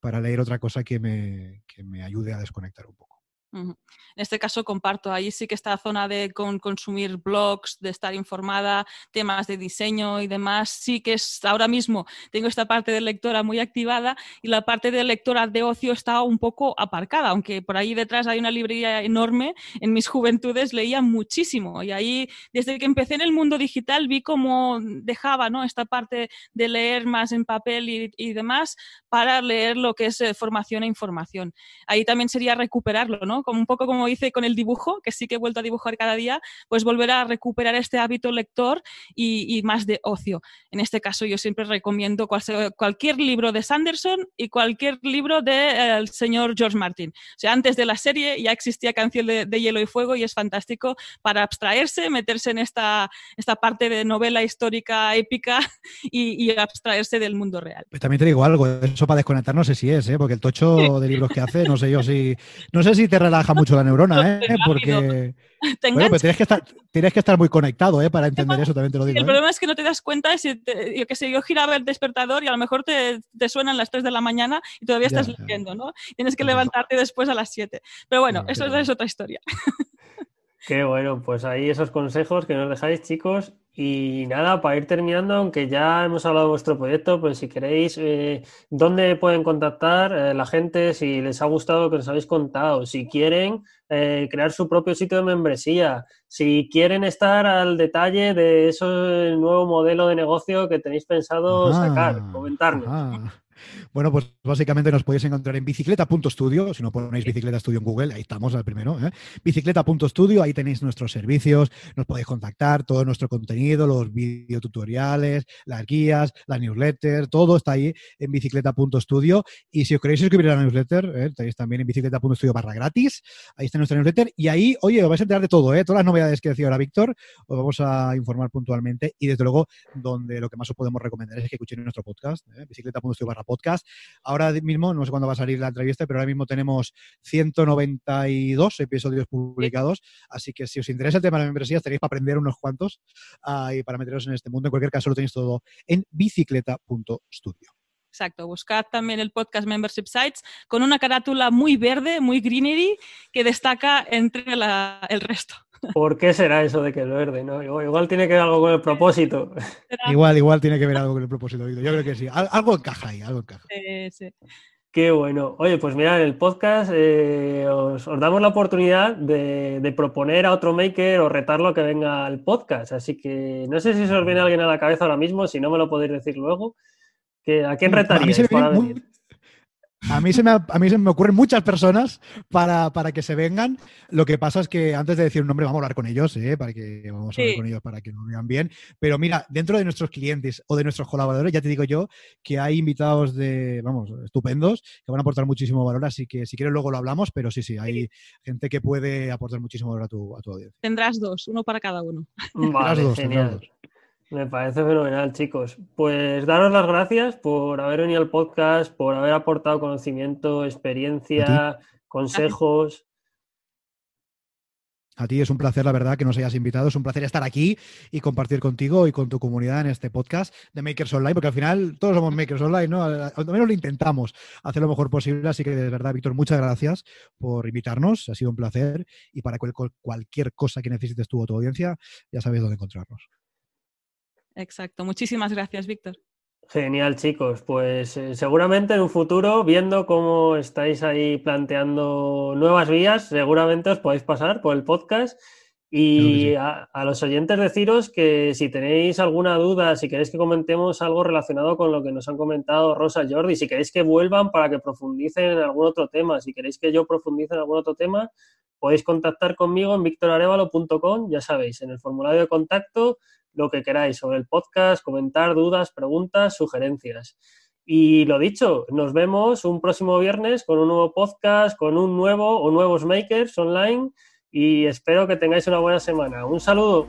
para leer otra cosa que me, que me ayude a desconectar un poco. En este caso comparto, ahí sí que está zona de consumir blogs, de estar informada, temas de diseño y demás, sí que es ahora mismo tengo esta parte de lectora muy activada y la parte de lectora de ocio está un poco aparcada, aunque por ahí detrás hay una librería enorme, en mis juventudes leía muchísimo y ahí desde que empecé en el mundo digital vi cómo dejaba ¿no? esta parte de leer más en papel y, demás para leer lo que es eh, formación e información. Ahí también sería recuperarlo, ¿no? Como un poco como hice con el dibujo, que sí que he vuelto a dibujar cada día, pues volver a recuperar este hábito lector y, más de ocio. En este caso yo siempre recomiendo cualquier libro de Sanderson y cualquier libro del señor George Martin. O sea, antes de la serie ya existía Canción de, Hielo y Fuego y es fantástico para abstraerse, meterse en esta, esta parte de novela histórica épica y, abstraerse del mundo real. Pues también te digo algo, eso para desconectar no sé si es, ¿eh? porque el tocho de libros que hace, no sé yo si, no sé si te relaja mucho la neurona, ¿eh? Porque. Bueno, pero tienes que, estar, tienes que estar muy conectado, ¿eh? Para entender eso, también te lo digo. El ¿eh? problema es que no te das cuenta si yo que sé, yo giraba el despertador y a lo mejor te, te suenan las 3 de la mañana y todavía estás leyendo, ¿no? Tienes que levantarte después a las 7. Pero bueno, eso es otra historia. Qué bueno, pues ahí esos consejos que nos dejáis, chicos. Y nada, para ir terminando, aunque ya hemos hablado de vuestro proyecto, pues si queréis, eh, ¿dónde pueden contactar eh, la gente si les ha gustado lo que os habéis contado? Si quieren eh, crear su propio sitio de membresía, si quieren estar al detalle de ese nuevo modelo de negocio que tenéis pensado sacar, comentarnos. Bueno, pues básicamente nos podéis encontrar en bicicleta.studio. Si no ponéis bicicleta estudio en Google, ahí estamos al primero. ¿eh? Bicicleta.studio, ahí tenéis nuestros servicios, nos podéis contactar, todo nuestro contenido, los videotutoriales, las guías, la newsletter, todo está ahí en bicicleta.studio. Y si os queréis suscribir a la newsletter, ¿eh? tenéis también en bicicleta.studio barra gratis. Ahí está nuestra newsletter. Y ahí, oye, os vais a enterar de todo, ¿eh? todas las novedades que decía ahora Víctor, os vamos a informar puntualmente. Y desde luego, donde lo que más os podemos recomendar es que escuchéis nuestro podcast, ¿eh? bicicleta.studio barra podcast. Ahora mismo, no sé cuándo va a salir la entrevista, pero ahora mismo tenemos 192 episodios publicados, así que si os interesa el tema de la membresía, tenéis para aprender unos cuantos uh, y para meteros en este mundo. En cualquier caso, lo tenéis todo en bicicleta.studio. Exacto, buscad también el podcast Membership Sites con una carátula muy verde, muy greenery, que destaca entre la, el resto. ¿Por qué será eso de que es verde? ¿no? Igual, tiene que ver algo con el propósito. Igual, igual tiene que ver algo con el propósito. Yo creo que sí. algo encaja ahí, algo encaja. sí. Qué bueno. Oye, pues mira, en el podcast eh, os, damos la oportunidad de, proponer a otro maker o retarlo a que venga al podcast. Así que no sé si se os viene alguien a la cabeza ahora mismo, si no me lo podéis decir luego. Que, ¿A quién retaríais para venir? A mí, se me, a mí se me ocurren muchas personas para, que se vengan. Lo que pasa es que antes de decir un nombre, vamos a hablar con ellos, ¿eh? para que vamos a hablar con ellos para que nos vean bien. Pero mira, dentro de nuestros clientes o de nuestros colaboradores, ya te digo yo que hay invitados de, vamos, estupendos que van a aportar muchísimo valor. Así que si quieres luego lo hablamos, pero sí, sí, hay gente que puede aportar muchísimo valor a tu, a tu audiencia. Tendrás dos, uno para cada uno. Vale, dos, genial. Me parece fenomenal, chicos. Pues daros las gracias por haber venido al podcast, por haber aportado conocimiento, experiencia, consejos. A ti es un placer, la verdad, que nos hayas invitado. Es un placer estar aquí y compartir contigo y con tu comunidad en este podcast de Makers Online, porque al final todos somos Makers Online, ¿no? Al menos lo intentamos hacer lo mejor posible. Así que, de verdad, Víctor, muchas gracias por invitarnos. Ha sido un placer. Y para cualquier cosa que necesites tú o tu audiencia, ya sabes dónde encontrarnos. Exacto. Muchísimas gracias, Víctor. Genial, chicos. Pues eh, seguramente en un futuro, viendo cómo estáis ahí planteando nuevas vías, seguramente os podéis pasar por el podcast. Y a, los oyentes deciros que si tenéis alguna duda, si queréis que comentemos algo relacionado con lo que nos han comentado Rosa y Jordi, si queréis que vuelvan para que profundicen en algún otro tema, si queréis que yo profundice en algún otro tema, podéis contactar conmigo en victorarevalo.com, ya sabéis, en el formulario de contacto lo que queráis sobre el podcast, comentar dudas, preguntas, sugerencias. Y lo dicho, nos vemos un próximo viernes con un nuevo podcast, con un nuevo o nuevos makers online y espero que tengáis una buena semana. Un saludo.